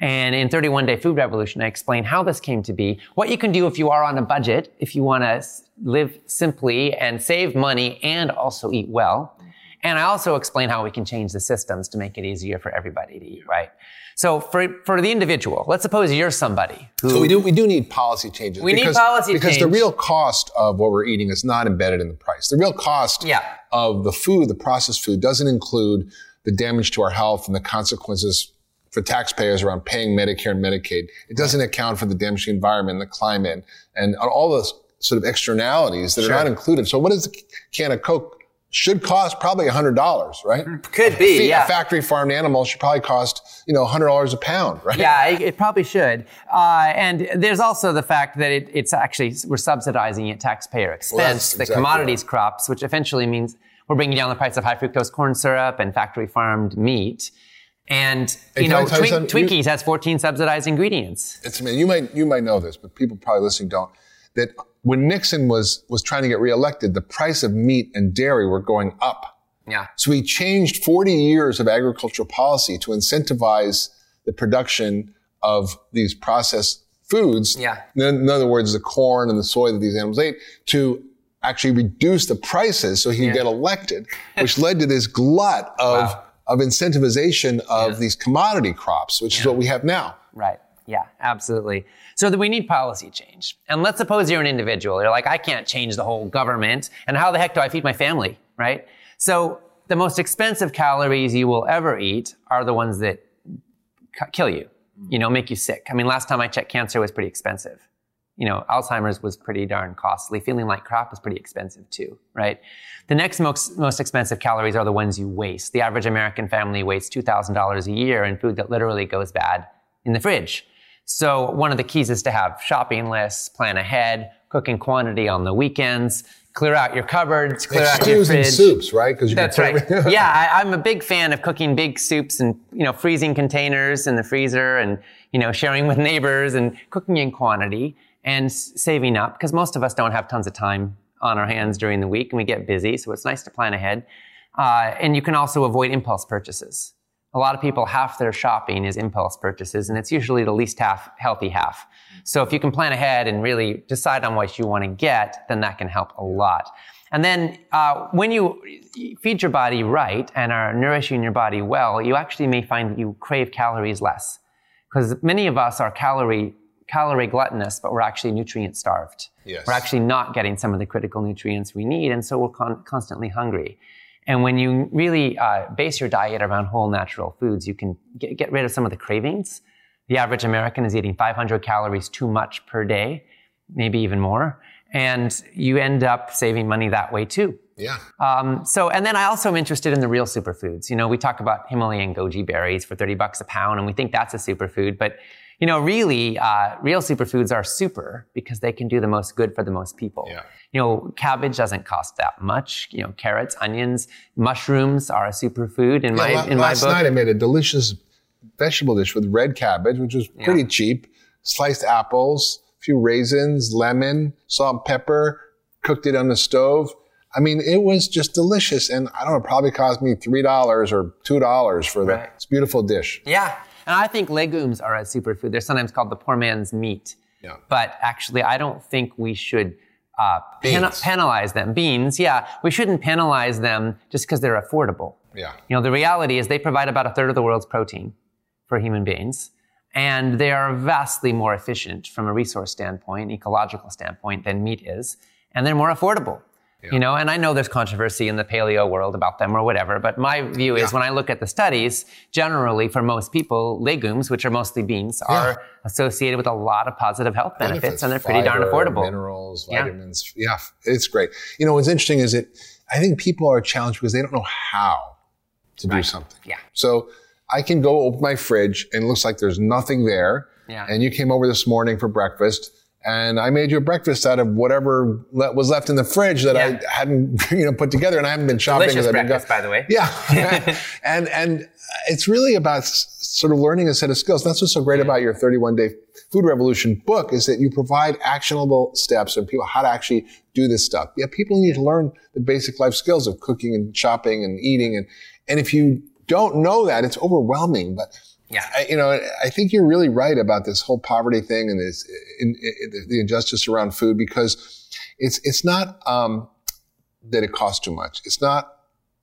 And in 31 Day Food Revolution, I explain how this came to be, what you can do if you are on a budget, if you want to live simply and save money and also eat well. And I also explain how we can change the systems to make it easier for everybody to eat right. So for, for the individual, let's suppose you're somebody who So we do we do need policy changes. We need because, policy because the real cost of what we're eating is not embedded in the price. The real cost Yeah. of the food, the processed food, doesn't include the damage to our health and the consequences for taxpayers around paying Medicare and Medicaid. It doesn't account for the damage to the environment, the climate, and all those sort of externalities that Sure. are not included. So what is a can of Coke? Should cost probably hundred dollars, right? Could A be, feed- yeah. A factory farmed animal should probably cost, you know, hundred dollars a pound, right? Yeah, it, it probably should. Uh, and there's also the fact that it, it's actually, we're subsidizing at taxpayer expense the exactly commodities crops, which eventually means we're bringing down the price of high fructose corn syrup and factory farmed meat. And, you know, tell you Twink- You- Twinkies has 14 subsidized ingredients. it's amazing. You might you might know this, but people probably listening don't. That when Nixon was was trying to get reelected, the price of meat and dairy were going up. Yeah. So he changed 40 years of agricultural policy to incentivize the production of these processed foods. Yeah. In, other words, the corn and the soy that these animals ate to actually reduce the prices so he could get elected, which led to this glut of, Wow. of incentivization of Yeah. these commodity crops, which is what we have now. Right. Yeah, absolutely. So that we need policy change. And let's suppose you're an individual. You're like, I can't change the whole government. And how the heck do I feed my family? Right? So the most expensive calories you will ever eat are the ones that c- kill you, mm. you know, make you sick. I mean, last time I checked, cancer was pretty expensive. You know, Alzheimer's was pretty darn costly. Feeling like crap was pretty expensive too, right? The next most, most expensive calories are the ones you waste. The average American family wastes $2,000 a year in food that literally goes bad in the fridge. So one of the keys is to have shopping lists, plan ahead, cook in quantity on the weekends, clear out your cupboards, clear out your Stews and soups, right? Because That's right. yeah, I, I'm a big fan of cooking big soups and you know freezing containers in the freezer and you know sharing with neighbors and cooking in quantity and s- saving up because most of us don't have tons of time on our hands during the week and we get busy, so it's nice to plan ahead. Uh, and you can also avoid impulse purchases. A lot of people, half their shopping is impulse purchases, and it's usually the least half healthy half. So if you can plan ahead and really decide on what you want to get, then that can help a lot. And then uh, when you feed your body right and are nourishing your body well, you actually may find that you crave calories less. Because many of us are calorie calorie gluttonous, but we're actually nutrient starved. Yes. We're actually not getting some of the critical nutrients we need, and so we're con- constantly hungry. And when you really uh, base your diet around whole natural foods, you can get, get rid of some of the cravings. The average American is eating 500 calories too much per day, maybe even more. And you end up saving money that way too. Yeah. Um, so, and then I also am interested in the real superfoods. You know, we talk about Himalayan goji berries for 30 bucks a pound, and we think that's a superfood, but you know, really, uh, real superfoods are super because they can do the most good for the most people. Yeah. You know, cabbage doesn't cost that much. You know, carrots, onions, mushrooms are a superfood in my in my last book. night I made a delicious vegetable dish with red cabbage, which was pretty cheap, sliced apples, a few raisins, lemon, salt, and pepper, cooked it on the stove. I mean, it was just delicious. And I don't know, it probably cost me $3 or $2 for Right. this beautiful dish. Yeah. And I think legumes are a superfood. They're sometimes called the poor man's meat. Yeah. But actually, I don't think we should uh, pen- penalize them. Beans, yeah. We shouldn't penalize them just because they're affordable. Yeah. You know, the reality is they provide about a third of the world's protein for human beings. And they are vastly more efficient from a resource standpoint, ecological standpoint, than meat is. And they're more affordable. You know, and I know there's controversy in the paleo world about them or whatever, but my view is when I look at the studies, generally for most people, legumes, which are mostly beans, are associated with a lot of positive health benefits, and they're pretty darn affordable. Minerals, vitamins. Yeah. it's great. You know, what's interesting is it I think people are challenged because they don't know how to do something. Yeah. So I can go open my fridge and it looks like there's nothing there. Yeah. And you came over this morning for breakfast and I made you a breakfast out of whatever le- was left in the fridge that Yeah. I hadn't, you know, put together and I haven't been shopping. Delicious I've been breakfast, by the way. yeah. and, and it's really about sort of learning a set of skills. That's what's so great about your 31 day food revolution book is that you provide actionable steps and people how to actually do this stuff. Yeah. People need to learn the basic life skills of cooking and shopping and eating. And, and if you don't know that, it's overwhelming, but Yeah. I, you know, I think you're really right about this whole poverty thing and this in, in, the injustice around food because it's it's not um, that it costs too much. It's not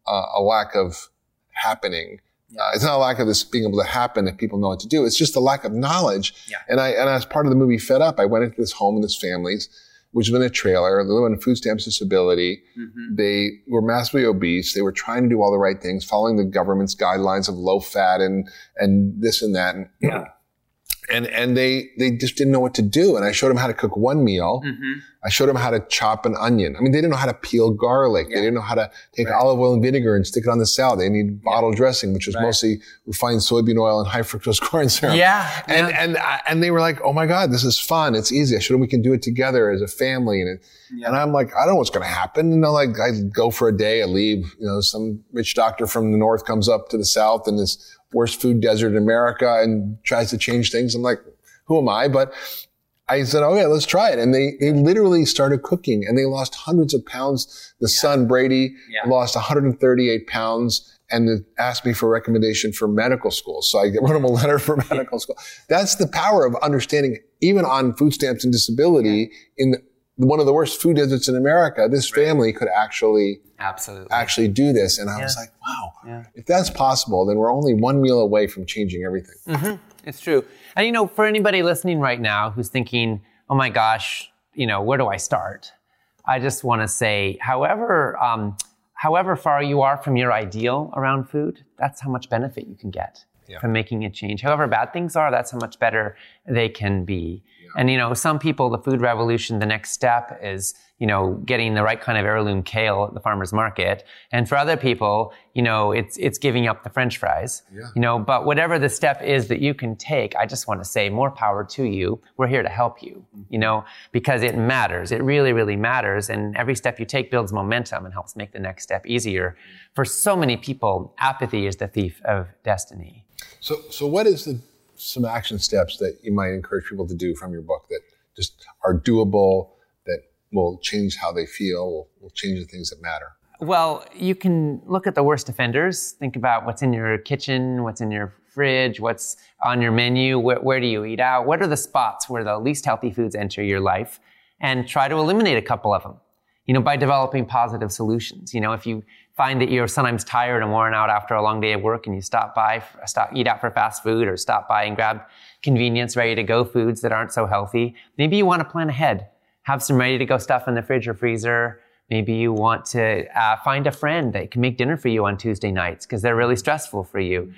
uh, a lack of happening. Uh, it's not a lack of this being able to happen if people know what to do. It's just a lack of knowledge. Yeah. And I and as part of the movie Fed Up, I went into this home and this families, which was in a trailer. They live on food stamps disability. Mm-hmm. They were massively obese. They were trying to do all the right things, following the government's guidelines of low fat and and this and that. And, Yeah. And and they they just didn't know what to do. And I showed them how to cook one meal. Mm-hmm. I showed them how to chop an onion. I mean, they didn't know how to peel garlic. They didn't know how to take olive oil and vinegar and stick it on the salad. They need bottled dressing, which was mostly refined soybean oil and high fructose corn syrup. Yeah, And and and they were like, "Oh my god, this is fun. It's easy." I showed them we can do it together as a family. And it, and I'm like, I don't know what's going to happen. You know, like I go for a day, I leave. You know, some rich doctor from the north comes up to the south and this worst food desert in America and tries to change things. I'm like, who am I? But I said, oh yeah, let's try it. And they, they literally started cooking and they lost hundreds of pounds. The son, Brady, Yeah. lost 138 pounds and asked me for a recommendation for medical school. So I wrote him a letter for medical school. That's the power of understanding, even on food stamps and disability in the, one of the worst food deserts in America, this family could actually, Absolutely. actually do this. And I was like, wow, if that's possible, then we're only one meal away from changing everything. It's true. And you know, for anybody listening right now who's thinking, oh my gosh, you know, where do I start? I just want to say, however, um, however far you are from your ideal around food, that's how much benefit you can get from making a change. However bad things are, that's how much better they can be. And you know, some people, the food revolution, the next step is, you know, getting the right kind of heirloom kale at the farmer's market. And for other people, you know, it's it's giving up the French fries. You know, but whatever the step is that you can take, I just want to say more power to you. We're here to help you, you know, because it matters. It really, really matters. And every step you take builds momentum and helps make the next step easier. For so many people, apathy is the thief of destiny. So, so what is the some action steps that you might encourage people to do from your book that just are doable, that will change how they feel, will, will change the things that matter? Well, you can look at the worst offenders. Think about what's in your kitchen, what's in your fridge, what's on your menu, where, where, do you eat out, what are the spots where the least healthy foods enter your life, and try to eliminate a couple of them. You know, by developing positive solutions. You know, if you find that you're sometimes tired and worn out after a long day of work and you stop by, stop, eat out for fast food or stop by and grab convenience, ready to go foods that aren't so healthy, maybe you want to plan ahead. Have some ready to go stuff in the fridge or freezer Maybe you want to uh, find a friend that can make dinner for you on Tuesday nights because they're really stressful for you.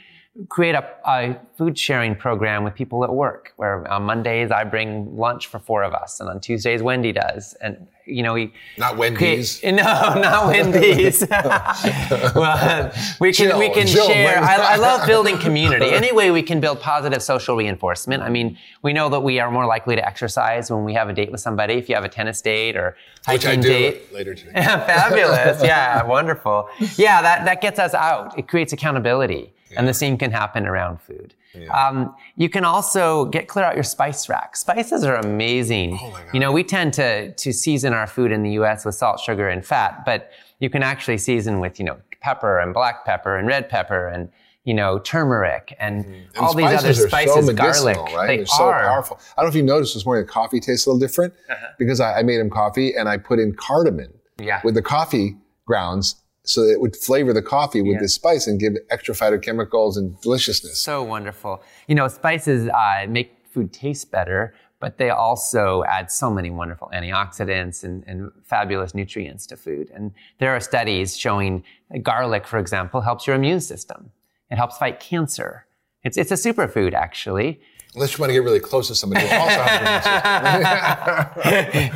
Create a, a, food sharing program with people at work where on Mondays I bring lunch for four of us and on Tuesdays Wendy does. And you know, we not Wendy's. no, not Wendy's. well, we can Jill, we can Jill, share. I, I, love building community. Any way we can build positive social reinforcement. I mean, we know that we are more likely to exercise when we have a date with somebody. If you have a tennis date or hiking Which I do date later today. Fabulous. Yeah, wonderful. Yeah, that that gets us out. It creates accountability, yeah. and the same can happen around food. Yeah. Um, you can also get clear out your spice rack. Spices are amazing. Oh you know, we tend to to season our food in the U.S. with salt, sugar, and fat, but you can actually season with you know pepper and black pepper and red pepper and you know turmeric and, mm. and all these other spices, so garlic. Right? They They're so are. powerful. I don't know if you noticed this morning the coffee tastes a little different uh-huh. because I, I, made him coffee and I put in cardamom yeah. with the coffee grounds so that it would flavor the coffee with yeah. this spice and give extra phytochemicals and deliciousness. So wonderful. You know, spices uh, make food taste better, but they also add so many wonderful antioxidants and, and, fabulous nutrients to food. And there are studies showing garlic, for example, helps your immune system. It helps fight cancer. It's, it's a superfood, actually. Unless you want to get really close to somebody who also has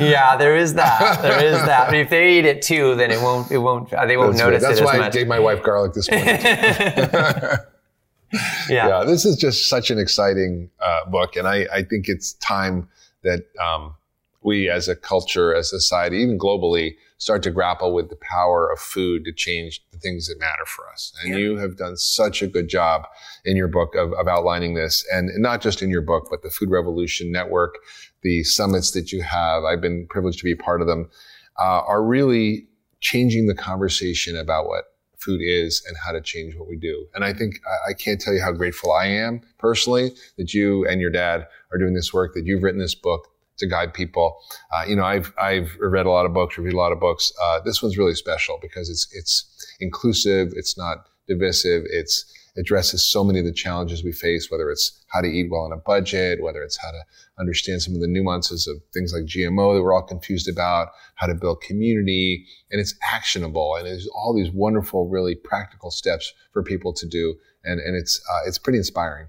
Yeah, there is that. There is that. But if they eat it too, then it won't. It won't. They won't That's notice right. That's it why I gave my wife garlic this morning. yeah. yeah. This is just such an exciting uh, book, and I, I think it's time that um, we, as a culture, as a society, even globally, start to grapple with the power of food to change the things that matter for us. And yeah. you have done such a good job in your book of, of outlining this, and not just in your book, but the Food Revolution Network, the summits that you have. I've been privileged to be part of them. Uh, are really changing the conversation about what food is and how to change what we do. And I think I, I can't tell you how grateful I am personally that you and your dad are doing this work, that you've written this book, to guide people. Uh, you know, I've I've read a lot of books, reviewed a lot of books. Uh, this one's really special because it's it's inclusive, it's not divisive, it's addresses so many of the challenges we face, whether it's how to eat well on a budget, whether it's how to understand some of the nuances of things like GMO that we're all confused about, how to build community, and it's actionable, and there's all these wonderful, really practical steps for people to do, and and it's uh, it's pretty inspiring.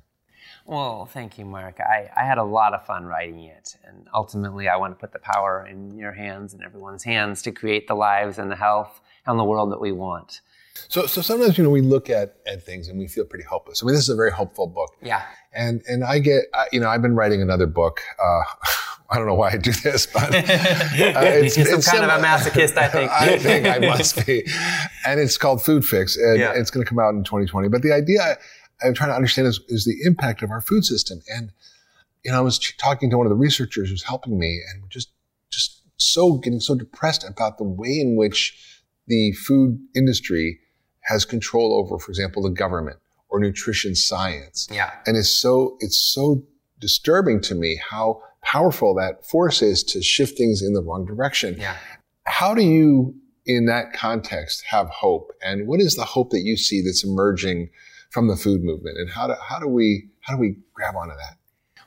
Well, thank you, Mark. I, I had a lot of fun writing it. And ultimately, I want to put the power in your hands and everyone's hands to create the lives and the health and the world that we want. So, so sometimes, you know, we look at, at things and we feel pretty hopeless. I mean, this is a very hopeful book. Yeah. And, and I get, uh, you know, I've been writing another book. Uh, I don't know why I do this, but uh, it's, some it's kind similar. of a masochist, I think. I think I must be. And it's called Food Fix, and yeah. it's going to come out in 2020. But the idea I'm trying to understand is, is the impact of our food system. And, you know, I was talking to one of the researchers who's helping me and just, just so getting so depressed about the way in which the food industry has control over, for example, the government or nutrition science. Yeah. And it's so, it's so disturbing to me how powerful that force is to shift things in the wrong direction. Yeah. How do you, in that context, have hope? And what is the hope that you see that's emerging from the food movement, and how do how do we how do we grab onto that?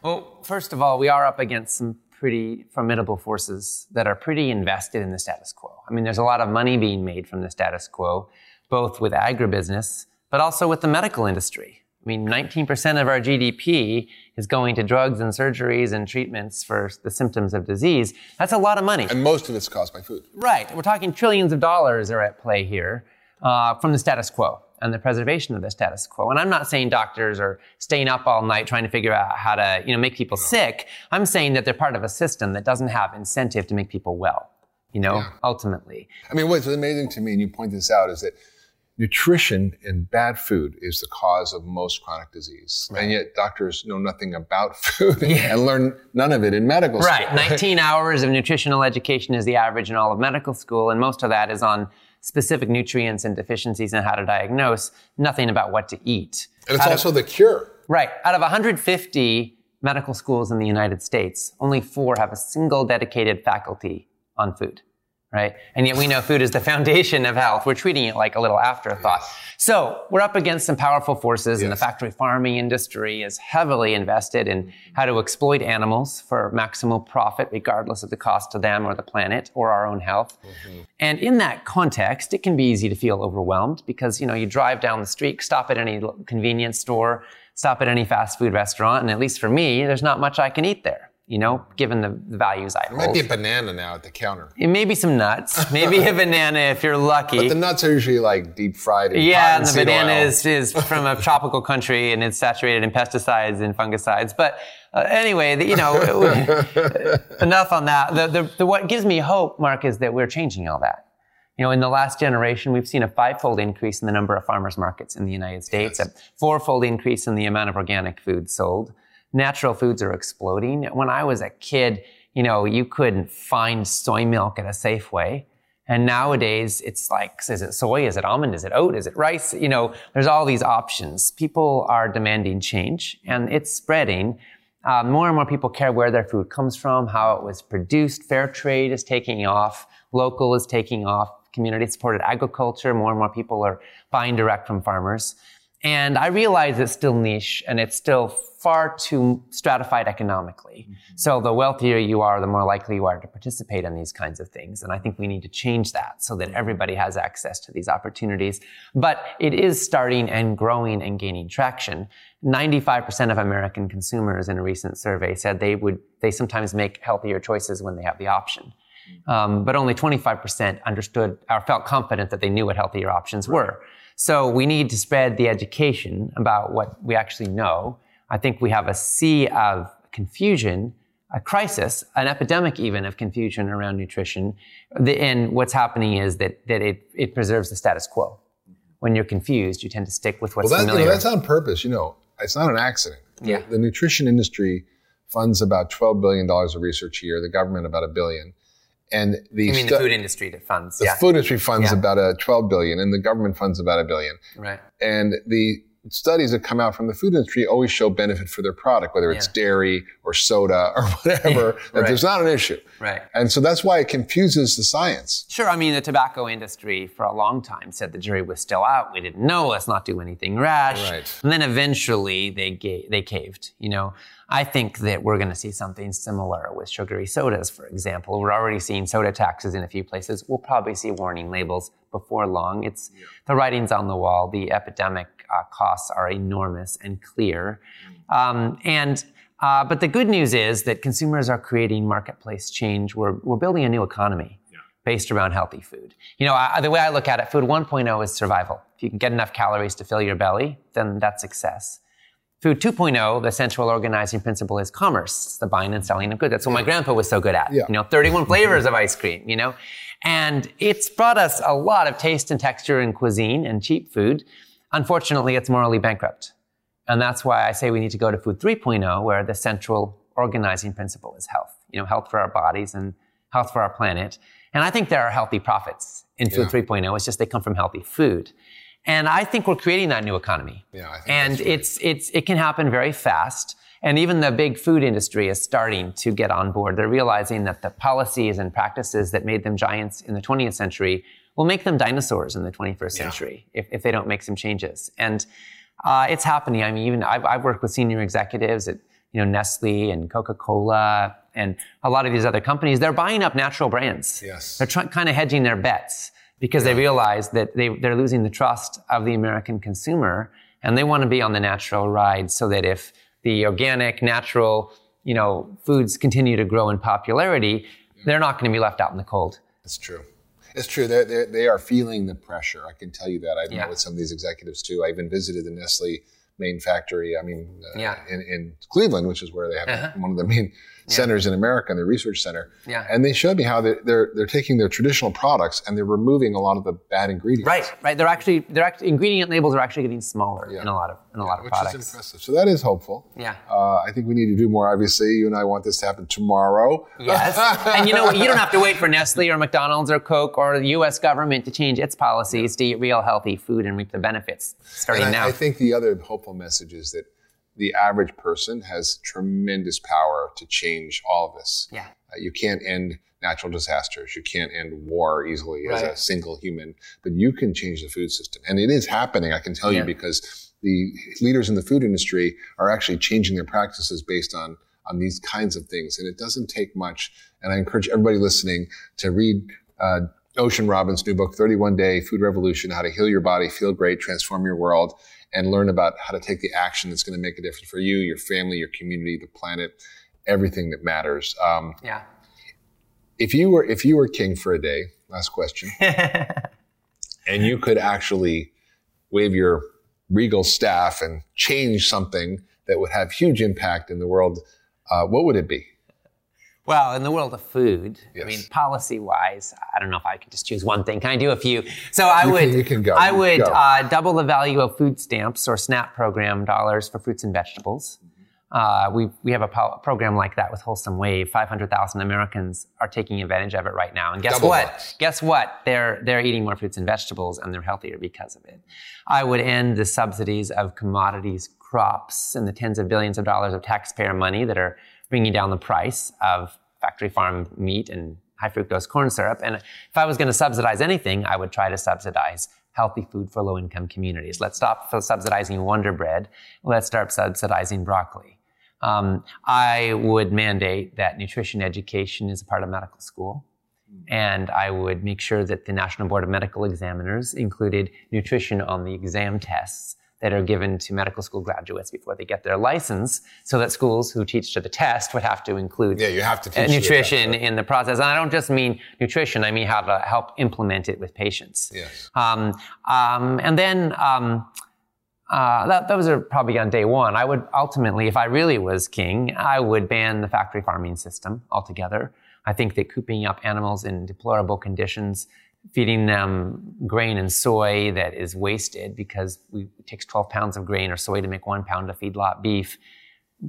Well, first of all, we are up against some pretty formidable forces that are pretty invested in the status quo. I mean, there's a lot of money being made from the status quo, both with agribusiness, but also with the medical industry. I mean, 19% of our GDP is going to drugs and surgeries and treatments for the symptoms of disease. That's a lot of money. And most of it's caused by food. Right. We're talking trillions of dollars are at play here uh, from the status quo and the preservation of the status quo. And I'm not saying doctors are staying up all night trying to figure out how to, you know, make people sick. I'm saying that they're part of a system that doesn't have incentive to make people well, you know, yeah. ultimately. I mean, what's amazing to me, and you point this out, is that nutrition and bad food is the cause of most chronic disease. Right. And yet doctors know nothing about food yeah. and learn none of it in medical school. Right. 19 hours of nutritional education is the average in all of medical school, and most of that is on specific nutrients and deficiencies and how to diagnose, nothing about what to eat. And it's Out also the cure. Right. Out of 150 medical schools in the United States, only four have a single dedicated faculty on food. Right. And yet we know food is the foundation of health. We're treating it like a little afterthought. So we're up against some powerful forces, and the factory farming industry is heavily invested in how to exploit animals for maximal profit, regardless of the cost to them or the planet or our own health. Mm-hmm. And in that context, it can be easy to feel overwhelmed because, you know, you drive down the street, stop at any convenience store, stop at any fast food restaurant, and at least for me, there's not much I can eat there, you know, given the, the values I It might be a banana now at the counter. It may be some nuts, maybe a banana if you're lucky. But the nuts are usually like deep fried Yeah, and the banana oil. is, is from a tropical country and it's saturated in pesticides and fungicides. But uh, anyway, the, you know, enough on that. The, the, the, what gives me hope, Mark, is that we're changing all that. You know, in the last generation, we've seen a five-fold increase in the number of farmers markets in the United States, a four-fold increase in the amount of organic food sold. Natural foods are exploding. When I was a kid, you know, you couldn't find soy milk at a Safeway. And nowadays, it's like, is it soy? Is it almond? Is it oat? Is it rice? You know, there's all these options. People are demanding change and it's spreading. Uh, more and more people care where their food comes from, how it was produced. Fair trade is taking off. Local is taking off. Community supported agriculture. More and more people are buying direct from farmers. And I realize it's still niche and it's still far too stratified economically. Mm-hmm. So the wealthier you are, the more likely you are to participate in these kinds of things. And I think we need to change that so that mm-hmm. everybody has access to these opportunities. But it is starting and growing and gaining traction. 95% of American consumers in a recent survey said they would, they sometimes make healthier choices when they have the option. Mm-hmm. Um, but only 25% understood or felt confident that they knew what healthier options were. So we need to spread the education about what we actually know. I think we have a sea of confusion, a crisis, an epidemic even of confusion around nutrition. And what's happening is that, that it, it preserves the status quo. When you're confused, you tend to stick with what's Well, that, you know, that's on purpose. You know, it's not an accident. Yeah. The, the nutrition industry funds about $12 billion of research a year, the government about a billion. And the, I mean, stu- the food industry that funds. the yeah. food industry funds Yeah. about a 12 billion and the government funds about a billion. Right. And the studies that come out from the food industry always show benefit for their product, whether it's Yeah. dairy or soda or whatever, that Right. there's not an issue. Right. And so that's why it confuses the science. Sure. I mean, the tobacco industry for a long time said the jury was still out. We didn't know. Let's not do anything rash. Right. And then eventually they ga- they caved. You know, I think that we're going to see something similar with sugary sodas, for example. We're already seeing soda taxes in a few places. We'll probably see warning labels before long. It's the writing's on the wall. The epidemic uh, costs are enormous and clear. Um, and uh, but the good news is that consumers are creating marketplace change. We're, we're building a new economy based around healthy food. You know, I, the way I look at it, food 1.0 is survival. If you can get enough calories to fill your belly, then that's success. Food 2.0, the central organizing principle is commerce. It's the buying and selling of goods. That's what my grandpa was so good at. Yeah. You know, 31 flavors of ice cream, you know? And it's brought us a lot of taste and texture and cuisine and cheap food. Unfortunately, it's morally bankrupt. And that's why I say we need to go to food 3.0, where the central organizing principle is health. You know, health for our bodies and health for our planet. And I think there are healthy profits in food Yeah. 3.0. It's just they come from healthy food. And I think we're creating that new economy. Yeah, I think and right. it's it's it can happen very fast. And even the big food industry is starting to get on board. They're realizing that the policies and practices that made them giants in the 20th century will make them dinosaurs in the 21st century if, if they don't make some changes. And uh, it's happening. I mean, even I've, I've worked with senior executives at you know Nestle and Coca-Cola and a lot of these other companies. They're buying up natural brands. Yes. They're try- kind of hedging their bets because they realize that they, they're losing the trust of the American consumer and they want to be on the natural ride so that if the organic, natural, you know, foods continue to grow in popularity, they're not going to be left out in the cold. That's true. It's true. They're, they're, they are feeling the pressure. I can tell you that. I've Yeah. met with some of these executives too. I even visited the Nestle main factory. I mean, uh, Yeah. in, in Cleveland, which is where they have Uh-huh. one of the main centers in America, and the research center. Yeah. And they showed me how they're, they're they're taking their traditional products and they're removing a lot of the bad ingredients. Right, right. They're actually, they're actually, ingredient labels are actually getting smaller Yeah. in a lot of, in a lot of Which products. is impressive. So that is hopeful. Yeah. Uh, I think we need to do more. Obviously, you and I want this to happen tomorrow. Yes. and you know? You don't have to wait for Nestle or McDonald's or Coke or the U.S. government to change its policies to eat real healthy food and reap the benefits starting I, now. I think the other hopeful message is that the average person has tremendous power to change all of this. yeah. Uh, you can't end natural disasters. You can't end war easily as a single human, but you can change the food system. And it is happening, I can tell Yeah. you, because the leaders in the food industry are actually changing their practices based on, on these kinds of things. And it doesn't take much. And I encourage everybody listening to read uh, Ocean Robbins' new book, 31 Day Food Revolution How to Heal Your Body, Feel Great, Transform Your World, and learn about how to take the action that's going to make a difference for you, your family, your community, the planet, everything that matters. Um, Yeah. if you were if you were king for a day, last question, and you could actually wave your regal staff and change something that would have huge impact in the world, uh, what would it be? Well, in the world of food, I mean, policy-wise, I don't know if I could just choose one thing. Can I do a few? So I You would, can- you can go. I would go. uh, double the value of food stamps or SNAP program dollars for fruits and vegetables. Uh, we we have a po- program like that with Wholesome Wave. Five hundred thousand Americans are taking advantage of it right now. And guess Double what? that. Guess what? They're they're eating more fruits and vegetables, and they're healthier because of it. I would end the subsidies of commodities, crops, and the tens of billions of dollars of taxpayer money that are bringing down the price of factory farm meat and high fructose corn syrup. And if I was going to subsidize anything, I would try to subsidize healthy food for low income communities. Let's stop subsidizing Wonder Bread. Let's start subsidizing broccoli. Um, I would mandate that nutrition education is a part of medical school. And I would make sure that the National Board of Medical Examiners included nutrition on the exam tests that are given to medical school graduates before they get their license, so that schools who teach to the test would have to include Yeah, you have to uh, teach nutrition test, in the process. And I don't just mean nutrition, I mean how to help implement it with patients. Yes. Um, um, and then um, uh, that, those are probably on day one. I would ultimately, if I really was king, I would ban the factory farming system altogether. I think that cooping up animals in deplorable conditions, feeding them grain and soy that is wasted because we, it takes 12 pounds of grain or soy to make one pound of feedlot beef,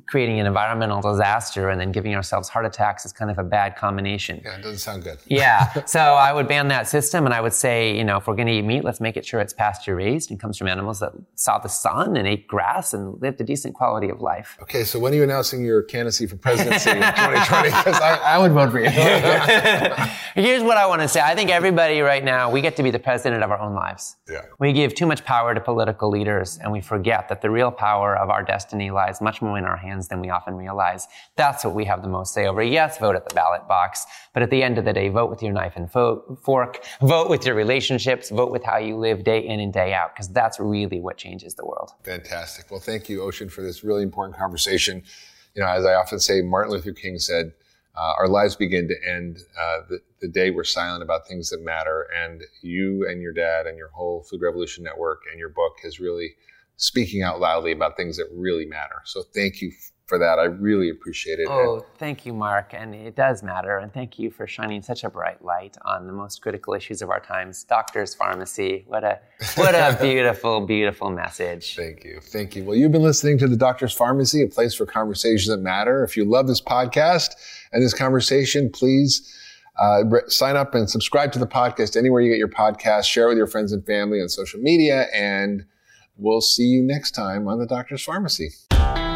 creating an environmental disaster and then giving ourselves heart attacks is kind of a bad combination. Yeah, it doesn't sound good. Yeah. So I would ban that system and I would say, you know, if we're going to eat meat, let's make it sure it's pasture raised and comes from animals that saw the sun and ate grass and lived a decent quality of life. Okay, so when are you announcing your candidacy for presidency in 2020? Because I, I would vote for you. Here's what I want to say. I think everybody right now, we get to be the president of our own lives. Yeah. We give too much power to political leaders and we forget that the real power of our destiny lies much more in our hands than we often realize. That's what we have the most say over. Yes, vote at the ballot box, but at the end of the day, vote with your knife and fo- fork, vote with your relationships, vote with how you live day in and day out, because that's really what changes the world. Fantastic. Well, thank you, Ocean, for this really important conversation. You know, as I often say, Martin Luther King said, uh, our lives begin to end uh, the, the day we're silent about things that matter. And you and your dad and your whole Food Revolution Network and your book has really speaking out loudly about things that really matter. So thank you for that. I really appreciate it. Oh, thank you, Mark. And it does matter. And thank you for shining such a bright light on the most critical issues of our times. Doctors, Farmacy. What a what a beautiful, beautiful message. Thank you. Thank you. Well, you've been listening to the Doctor's Farmacy, a place for conversations that matter. If you love this podcast and this conversation, please uh, sign up and subscribe to the podcast anywhere you get your podcast. Share it with your friends and family on social media. And we'll see you next time on the Doctor's Farmacy.